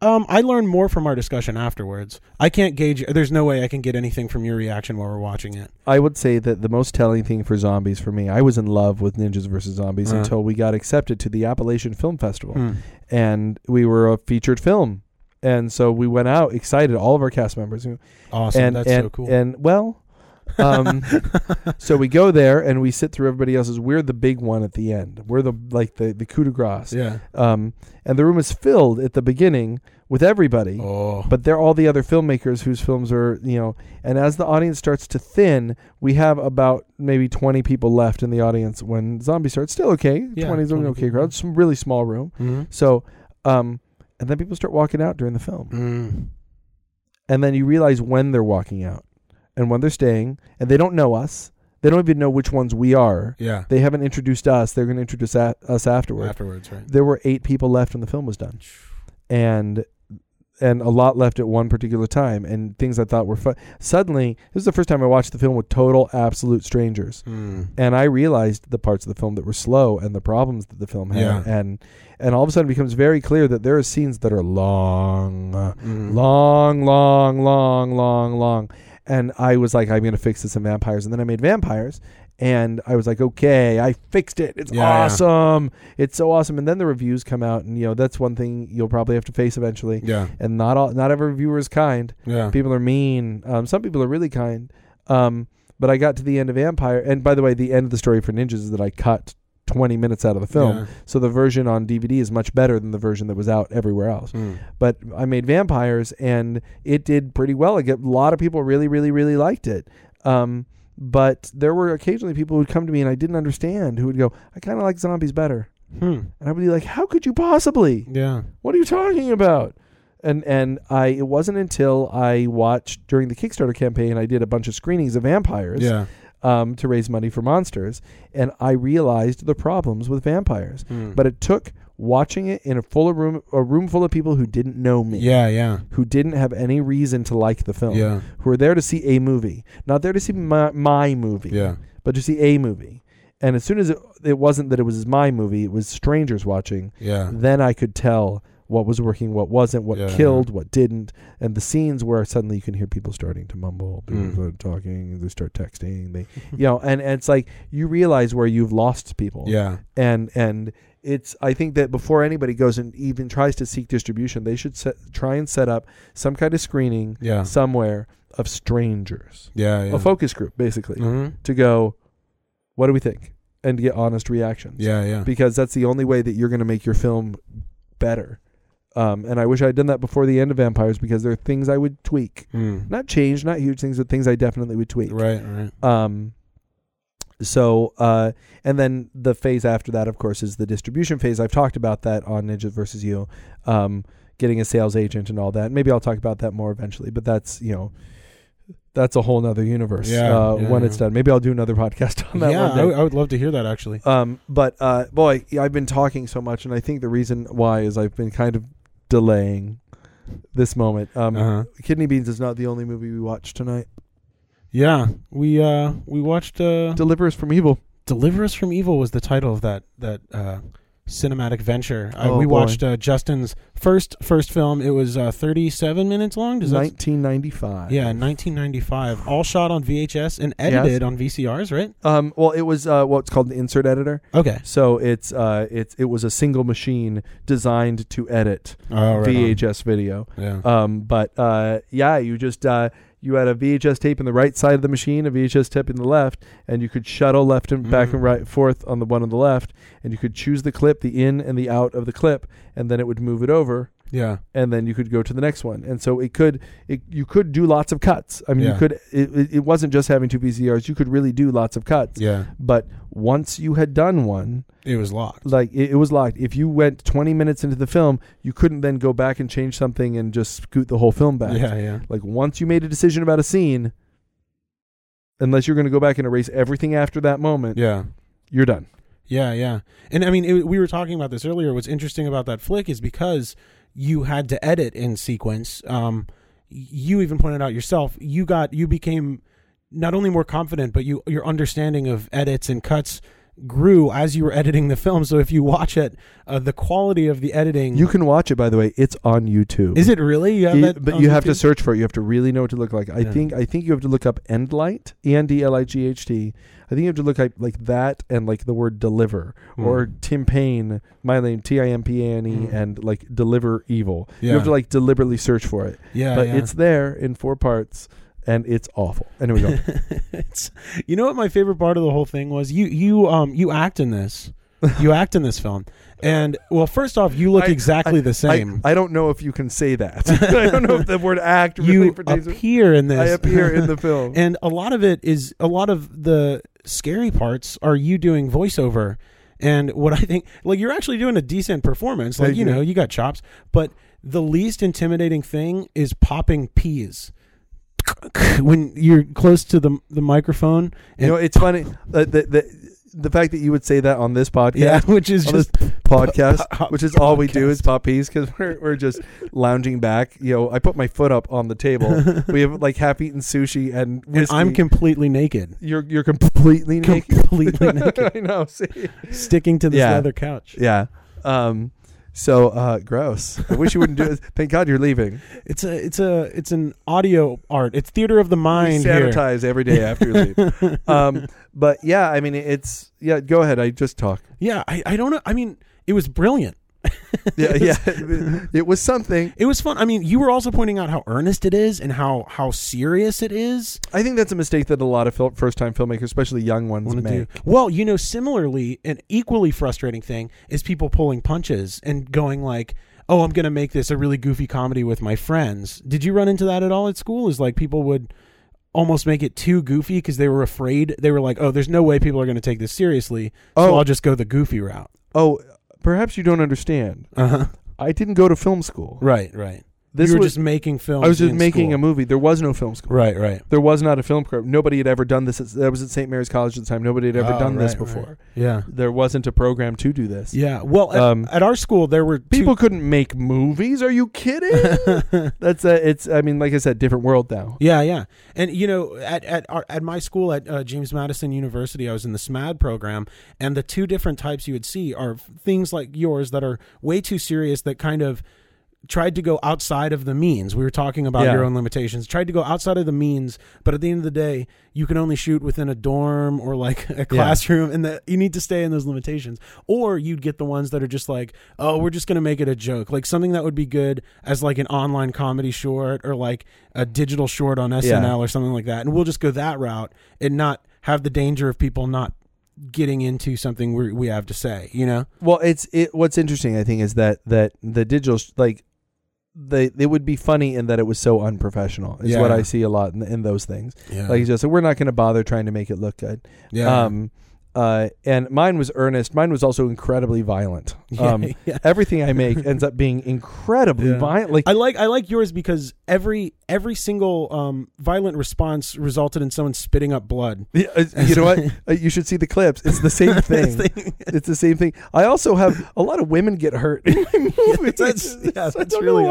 Um, I learned more from our discussion afterwards. I can't gauge. There's no way I can get anything from your reaction while we're watching it. I would say that the most telling thing for zombies for me, I was in love with Ninjas vs. Zombies Uh. until we got accepted to the Appalachian Film Festival. Hmm. And we were a featured film. And so we went out excited, all of our cast members. Awesome. and That's and, so cool. and well, um, so we go there and we sit through everybody else's. We're the big one at the end. We're the like the the coup de grace. yeah. Um, and the room is filled at the beginning with everybody. Oh. But they're all the other filmmakers whose films are, you know, and as the audience starts to thin, we have about maybe 20 people left in the audience when Zombie starts. Still okay. Yeah, 20 is an okay people. crowd. Some really small room. Mhm. So, um, and then people start walking out during the film. Mm. And then you realize when they're walking out and when they're staying, and they don't know us. They don't even know which ones we are. Yeah. They haven't introduced us. They're going to introduce a- us afterward. Afterwards, right? There were eight people left when the film was done. And and a lot left at one particular time and things I thought were fun. Suddenly, this is the first time I watched the film with total absolute strangers. Mm. And I realized the parts of the film that were slow and the problems that the film had Yeah. and and all of a sudden it becomes very clear that there are scenes that are long Mm. long, long, long, long, long. And I was like, I'm going to fix this in vampires. And then I made vampires. And I was like, okay, I fixed it. It's Yeah, yeah. awesome. It's so awesome. And then the reviews come out, and you know that's one thing you'll probably have to face eventually. Yeah. And not all, not every reviewer is kind. Yeah. People are mean. Um, some people are really kind. Um, but I got to the end of Vampire, and by the way, the end of the story for Ninjas is that I cut 20 minutes out of the film. Yeah. So the version on DVD is much better than the version that was out everywhere else Mm. but I made vampires and it did pretty well. Like a lot of people really, really, really liked it. Um, but there were occasionally people who would come to me and I didn't understand who would go, I kind of like zombies better. Hmm. And I would be like, how could you possibly? Yeah. What are you talking about? And and I it wasn't until I watched during the Kickstarter campaign I did a bunch of screenings of vampires Yeah. um, to raise money for monsters and I realized the problems with vampires. Mm. But it took watching it in a full of room a room full of people who didn't know me yeah. Yeah. who didn't have any reason to like the film, Yeah. who were there to see a movie, not there to see my, my movie, Yeah. but to see a movie. And as soon as it, it wasn't that it was my movie, it was strangers watching, Yeah. then I could tell what was working, what wasn't, what Yeah, killed, what didn't. And the scenes where suddenly you can hear people starting to mumble, people Mm. start talking, they start texting, they, you know, and, and it's like you realize where you've lost people Yeah. and and it's I think that before anybody goes and even tries to seek distribution, they should set, try and set up some kind of screening Yeah. somewhere of strangers, Yeah. Yeah. a focus group, basically, Mhm. to go, what do we think, and to get honest reactions. Yeah. Yeah. because that's the only way that you're going to make your film better. Um, and I wish I had done that before the end of Vampires because there are things I would tweak, Mm. not change, not huge things, but things I definitely would tweak. Right. Right. Um, so, uh, and then the phase after that, of course, is the distribution phase. I've talked about that on Ninja versus You, um, getting a sales agent and all that. Maybe I'll talk about that more eventually, but that's, you know, that's a whole nother universe Yeah, uh, yeah, when yeah. it's done. Maybe I'll do another podcast on that yeah. one I, w- I would love to hear that actually. Um, but uh, boy, I've been talking so much, and I think the reason why is I've been kind of delaying this moment. Um, Uh-huh. Kidney Beans is not the only movie we watched tonight. Yeah. We uh we watched uh Deliver Us from Evil. Deliver Us from Evil was the title of that that uh, cinematic venture. Uh, Oh, we boy. watched uh, Justin's first first film. It was uh, 37 minutes long. Does 1995. yeah, 1995. All shot on VHS and edited on VCRs, right? Um, well, it was uh, what's called the insert editor. Okay. So it's uh, it's it was a single machine designed to edit Oh, right. VHS video. Yeah. Um, but uh, yeah, you just uh, you had a VHS tape in the right side of the machine, a VHS tape in the left, and you could shuttle left and back Mm. and right forth on the one on the left, and you could choose the clip, the in and the out of the clip, and then it would move it over, yeah. and then you could go to the next one. And so it could it you could do lots of cuts. I mean, you could it, it, it wasn't just having two VCRs. You could really do lots of cuts. Yeah. But once you had done one, It was locked. like it, it was locked. If you went 20 minutes into the film, you couldn't then go back and change something and just scoot the whole film back. Yeah. Yeah. Like once you made a decision about a scene, unless you're going to go back and erase everything after that moment, Yeah. you're done. Yeah, yeah. And I mean, it, we were talking about this earlier. What's interesting about that flick is because you had to edit in sequence. Um, you even pointed out yourself. You got you became not only more confident, but you your understanding of edits and cuts grew as you were editing the film. So if you watch it, uh, the quality of the editing. You can watch it, by the way. It's on YouTube. is it really? You that but you have to search for it. You have to really know what to look like. I Yeah. think I think you have to look up Endlight, E N D L I G H T. I think you have to look up like that and like the word deliver Hmm. or Timpane, my name T I M P A N E, Mm. and like deliver evil. You have to like deliberately search for it. Yeah, but yeah. it's there in four parts, and it's awful. Anyway, go. it's, you know what my favorite part of the whole thing was? You you um you act in this. You act in this film. And well, first off, you look I- exactly the same. I don't know if you can say that. I don't know if the word act really you appear in this. I appear in the film. and a lot of it is a lot of the scary parts are you doing voiceover. And what I think, like, you're actually doing a decent performance. Like, you know, you got chops. But the least intimidating thing is popping peas. When you're close to the the microphone, you know, it's funny uh, the, the the fact that you would say that on this podcast. yeah, which is just podcast, po- which is all we do is pop peas because we're, we're just lounging back. You know, I put my foot up on the table. we have like half eaten sushi and and. I'm completely naked, you're you're completely naked. completely naked, I know. See, sticking to this Yeah. leather couch. yeah. Um. So uh, gross. I wish you wouldn't do it. Thank God you're leaving. It's a it's a it's an audio art. It's theater of the We mind. here. sanitize every day after you leave. um. But yeah, I mean, it's yeah. Go ahead. I just talk. Yeah, I, I don't know. I mean, it was brilliant. Yeah, yeah. it was something. It was fun. I mean, you were also pointing out how earnest it is and how how serious it is. I think that's a mistake that a lot of fil- first-time filmmakers, especially young ones, Wanna make. do- Well, you know, similarly, an equally frustrating thing is people pulling punches and going like, "Oh, I'm going to make this a really goofy comedy with my friends." Did you run into that at all at school? Is like people would almost make it too goofy because they were afraid. They were like, "Oh, there's no way people are going to take this seriously, so Oh. I'll just go the goofy route." Oh, perhaps you don't understand. Uh huh. I didn't go to film school. Right. Right. This you were was just making films. I was just in making school. a movie. There was no film school. Right. Right. There was not a film program. Nobody had ever done this. At, that was at St. Mary's College at the time. Nobody had ever Oh, done this before. right. Yeah. There wasn't a program to do this. Yeah. Well, at, Um, at our school, there were two- People couldn't make movies. Are you kidding? That's a. It's. I mean, like I said, different world now. Yeah, yeah, and you know, at at our, at my school at uh, James Madison University, I was in the SMAD program, and the two different types you would see are things like yours that are way too serious that kind of tried to go outside of the means. We were talking about Yeah. your own limitations. Tried to go outside of the means, but at the end of the day, you can only shoot within a dorm or like a classroom, and that you need to stay in those limitations. Or you'd get the ones that are just like, oh, we're just gonna make it a joke, like something that would be good as like an online comedy short or like a digital short on SNL or something like that, and we'll just go that route and not have the danger of people not getting into something we we have to say. You know? Well, it's it. What's interesting, I think, is that that the digital sh- like. They, it would be funny in that it was so unprofessional. Is what I see a lot in, in those things. Yeah. Like you just said, we're not going to bother trying to make it look good. yeah. Um, uh, and mine was earnest. Mine was also incredibly violent. Um, yeah. everything I make ends up being incredibly Yeah. violent. Like I like I like yours because every every single um, violent response resulted in someone spitting up blood. Yeah, uh, you know what? Uh, you should see the clips. It's the same thing. it's the same thing. I also have a lot of women get hurt in my movies. that's- yeah, that's really.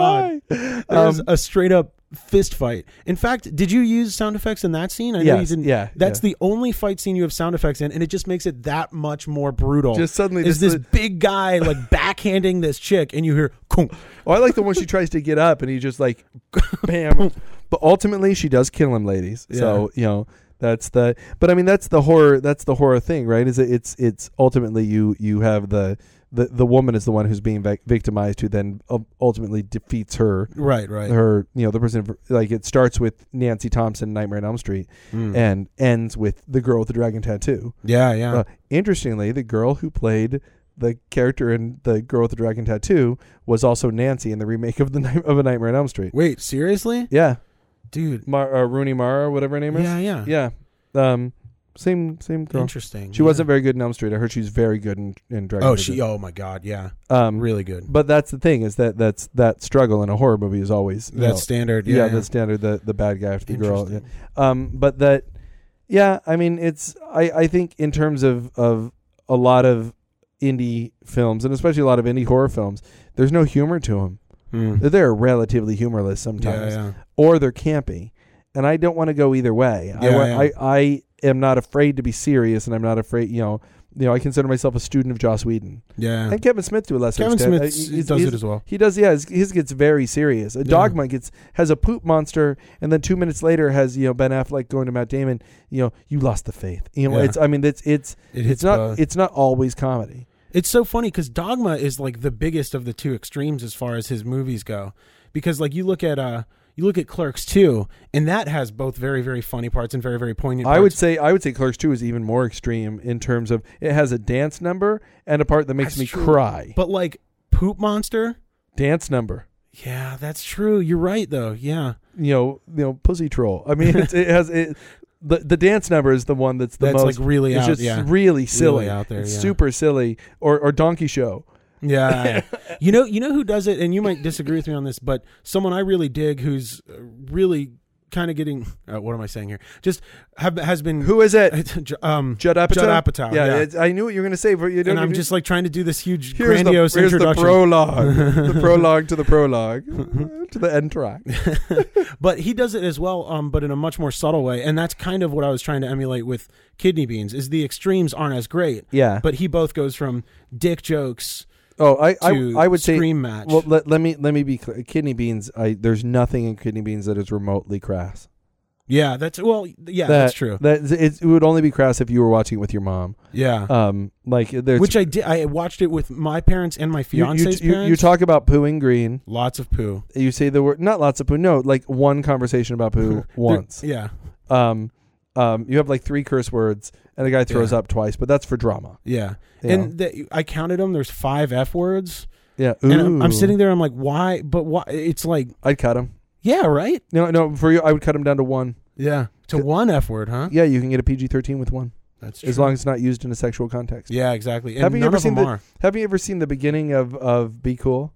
There's Um, a straight up fist fight. In fact, did you use sound effects in that scene? I know you didn't. yeah, That's yeah. the only fight scene you have sound effects in, and it just makes it that much more brutal. Just suddenly is this- this big guy like backhanding this chick, and you hear "Kunk." Oh, I like the one she tries to get up and he just like, bam. But ultimately, she does kill him, ladies. So you know that's the. But I mean, that's the horror. That's the horror thing, right? Is it, it's it's ultimately you you have the the the woman is the one who's being victimized, who then ultimately defeats her. Right, right. Her, you know, the person like it starts with Nancy Thompson, Nightmare on Elm Street, Mm. and ends with the girl with the dragon tattoo. yeah, yeah. Uh, interestingly, the girl who played the character in the girl with the dragon tattoo was also Nancy in the remake of the Night- of a Nightmare on Elm Street. Wait, seriously, Yeah, dude? Mar- uh, Rooney Mara, whatever her name is. Yeah, yeah. yeah. Um, same same girl. Interesting. She yeah. wasn't very good in Elm Street. I heard she's very good in, in Dragon. Oh, she. Oh my God. Yeah. Um, Really good. but that's the thing is that that's that struggle in a horror movie is always you That's know, standard. yeah, Yeah. the standard the the bad guy after the girl. Yeah. Um, but that Yeah, I mean, it's I I think in terms of of a lot of indie films and especially a lot of indie horror films, there's no humor to them. Mm. They're relatively humorless sometimes, yeah. or they're campy, and I don't want to go either way. Yeah, yeah. I I am not afraid to be serious, and I'm not afraid. You know, you know, I consider myself a student of Joss Whedon Yeah. and Kevin Smith to a lesser Kevin extent. Smith Uh, does it as well. He does, yeah. His, his gets very serious. A Yeah. Dogma gets has a poop monster, and then two minutes later has you know Ben Affleck going to Matt Damon. You know, you lost the faith. You know, Yeah. it's. I mean, it's it's It it's not both. it's not always comedy. It's so funny because Dogma is like the biggest of the two extremes as far as his movies go. Because like you look at uh you look at Clerks 2 and that has both very very funny parts and very very poignant I would say I would say Clerks Two is even more extreme in terms of it has a dance number and a part that makes That's me true. cry. But like Poop Monster? dance number. Yeah, that's true. You're right though. Yeah. You know, you know, pussy troll. I mean, it's, it has it. The the dance number is the one that's the that's most. like really it's out. just yeah. really silly. out there, yeah. super silly. Or or Donkey Show. Yeah. you know, you know who does it, and you might disagree with me on this, but someone I really dig, who's uh, really kind of getting. Uh, what am I saying here? Just have, has been. Who is it? um, Judd Apatow. Judd Apatow, Yeah, yeah. I knew what you were going to say, but you don't. and I'm just like trying to do this huge, here's the, grandiose here's the prologue, the prologue to the prologue to the end track. but he does it as well, um, but in a much more subtle way, and that's kind of what I was trying to emulate with Kidney Beans. Is the extremes aren't as great, Yeah. but he both goes from dick jokes oh, I I, I would say. scream match. Well, let, let me let me be clear. Kidney beans. I there's nothing in kidney beans that is remotely crass. yeah, that's well, yeah, that, that's true. That it, it would only be crass if you were watching it with your mom. Yeah, Um, like there's which I did. I watched it with my parents and my fiance's you, you, parents. you talk about pooing green. lots of poo You say the word not lots of poo. No, like one conversation about poo once. Yeah, Um, um, you have like three curse words, and the guy throws Yeah. up twice, but that's for drama. yeah. Yeah. And the, I counted them. There's five f words, yeah, and I'm, I'm sitting there. I'm like, why? But why? It's like, I'd cut him. yeah, right. No, no, for you, I would cut him down to one. Yeah, to one f word, huh? Yeah, you can get a PG thirteen with one, That's as long as it's not used in a sexual context. Yeah, exactly. And Have you ever seen them the-. Have you ever seen the beginning of of Be Cool?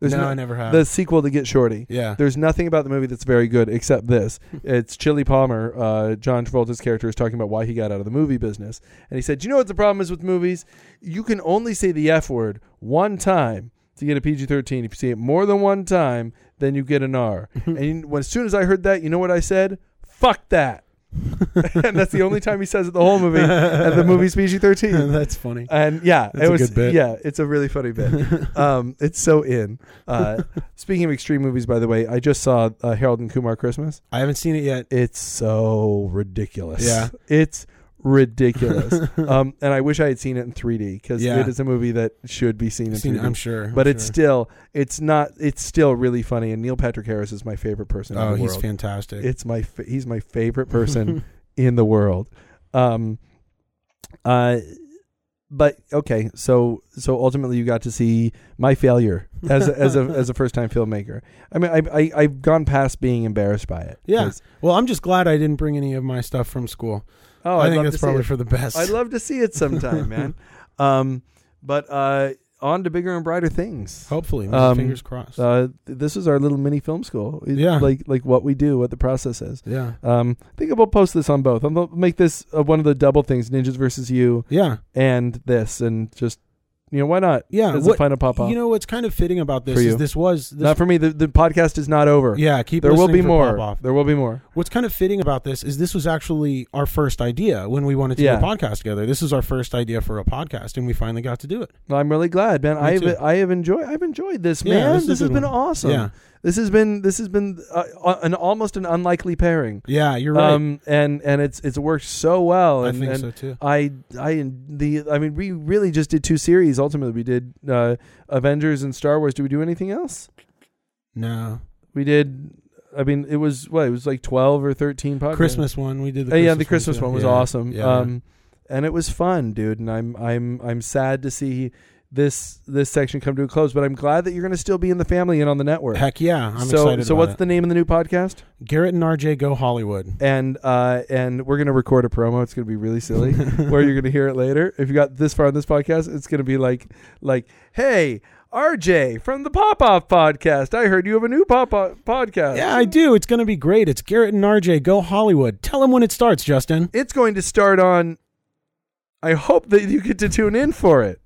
There's no, no- I never have. the sequel to Get Shorty. yeah. There's nothing about the movie that's very good except this. It's Chili Palmer, uh, John Travolta's character, is talking about why he got out of the movie business. And he said, you know what the problem is with movies? You can only say the F word one time to get a PG 13. If you say it more than one time, then you get an R. and when, as soon as I heard that, you know what I said? Fuck that. and that's the only time he says it the whole movie. And the movie's PG 13. That's funny. And yeah, That's it a was good bit. yeah, it's a really funny bit. um, it's so in. Uh, speaking of extreme movies, by the way, I just saw uh, Harold and Kumar Christmas. I haven't seen it yet. It's so ridiculous. Yeah. it's ridiculous. um, and I wish I had seen it in 3D because Yeah. it is a movie that should be seen in Seen 3D. it, I'm sure. but I'm it's sure. still, it's not, it's still really funny. And Neil Patrick Harris is my favorite person oh, in the he's world. fantastic. It's my, fa- he's my favorite person in the world. Um, uh, but okay, so so ultimately you got to see my failure as a, as a as a first time filmmaker. I mean, I, I I've gone past being embarrassed by it. Yeah. 'Cause- well, I'm just glad I didn't bring any of my stuff from school. Oh, I I'd think love that's to see probably it. for the best. I'd love to see it sometime, man. Um, but uh, on to bigger and brighter things. Hopefully, Um, fingers crossed. Uh, th- this is our little mini film school. It's Yeah. like like what we do, what the process is. yeah, Um, I think we'll post this on both. I'll make this uh, one of the double things: Ninjas versus You yeah, and this, and just you know why not? yeah. As What- a final pop up. you know what's kind of fitting about this For you. is this was this, not for me. The, the podcast is not over. yeah. Keep there will be more. There will be more. What's kind of fitting about this is this was actually our first idea when we wanted to Yeah. do a podcast together. This is our first idea for a podcast, and we finally got to do it. I'm really glad, man. Me I have, I have enjoyed I've enjoyed this, Yeah, man. this This, has been one. awesome. Yeah, This has been this has been uh, uh, an almost an unlikely pairing. yeah. You're right. Um, and and it's it's worked so well. I think and so too. I I the I mean we really just did two series. Ultimately, we did uh, Avengers and Star Wars. Did we do anything else? No We did. I mean, it was what it was like twelve or thirteen podcasts. Christmas one we did. The Uh, yeah, Christmas the Christmas too. one was Yeah. awesome. Yeah. Um, and it was fun, dude. And I'm I'm I'm sad to see this this section come to a close, but I'm glad that you're going to still be in the family and on the network. Heck yeah, I'm so excited. so what's it. the name of the new podcast? Garrett and RJ go Hollywood? And uh and we're going to record a promo. It's going to be really silly. where you're going to hear it later. If you got this far on this podcast, it's going to be like like, "Hey, RJ from the Pop Off podcast. I heard you have a new Pop Off podcast. Yeah, I do. It's going to be great. It's Garrett and RJ Go Hollywood. Tell them when it starts, Justin. It's going to start on. I hope that you get to tune in for it.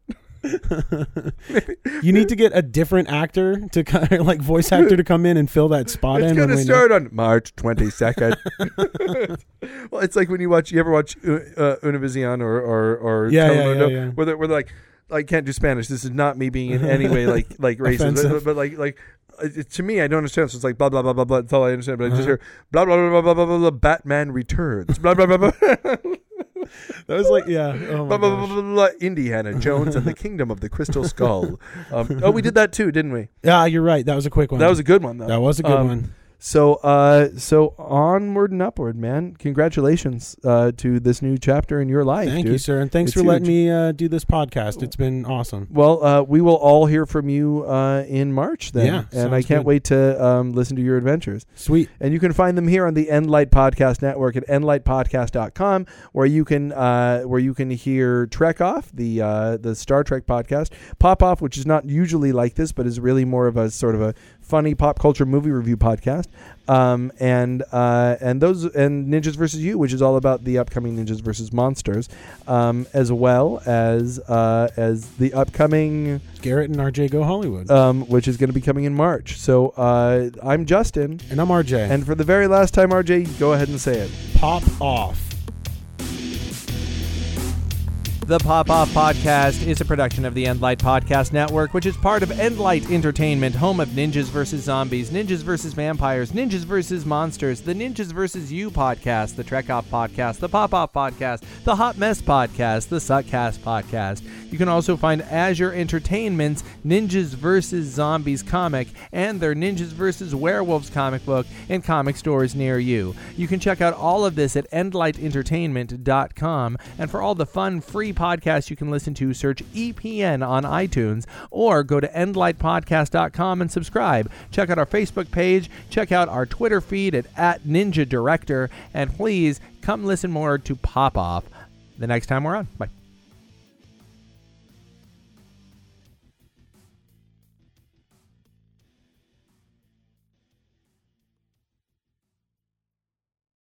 You need to get a different actor to kind of like voice actor to come in and fill that spot It's in. It's going to when we start on March 22nd. well, it's like when you watch, you ever watch uh, uh, Univision or, or, or Yeah, yeah, Telemundo, yeah, yeah. Where, they're, where they're like, I can't do Spanish. This is not me being in any way like like racist, but, but like like uh, to me, I don't understand. So it's like blah blah blah blah blah. That's all I understand. But I just Uh-huh. hear blah blah blah blah blah blah blah. blah Batman returns. Blah blah blah blah. That was like, yeah. Oh blah, my blah, blah, gosh. blah, blah, Indiana Jones and the Kingdom of the Crystal Skull. Um, oh, we did that too, didn't we? Yeah, you're right. That was a quick one. That was a good one, though. that was a good Um, one. So, uh, so onward and upward, man. Congratulations uh, to this new chapter in your life. Thank dude. you, sir, and thanks It's for letting me uh, do this podcast. It's been awesome. Well, uh, we will all hear from you uh, in March then, Yeah, and I can't good. wait to um, listen to your adventures. Sweet. And you can find them here on the Endlight Podcast Network at endlightpodcast.com, where you can uh, where you can hear Trek Off, the uh, the Star Trek podcast, Pop Off, which is not usually like this, but is really more of a sort of a funny pop culture movie review podcast, um, and uh, and those and Ninjas versus You, which is all about the upcoming Ninjas versus Monsters, um, as well as uh, as the upcoming Garrett and RJ Go Hollywood. um, which is going to be coming in March. So uh, I'm Justin. and I'm RJ. And for the very last time, RJ, go ahead and say it. pop off. The Pop Off Podcast is a production of the Endlight Podcast Network, which is part of Endlight Entertainment, home of Ninjas vs. Zombies, Ninjas vs. Vampires, Ninjas vs. Monsters, the Ninjas vs. You podcast, the Trek Off Podcast, the Pop Off Podcast, the Hot Mess Podcast, the Suckcast Podcast. You can also find Azure Entertainment's Ninjas vs. Zombies comic and their Ninjas vs. Werewolves comic book in comic stores near you. You can check out all of this at endlightentertainment.com. And for all the fun, free podcasts you can listen to, search EPN on iTunes or go to endlightpodcast.com and subscribe. Check out our Facebook page, check out our Twitter feed at, at Ninja Director, and please come listen more to Pop Off the next time we're on. Bye.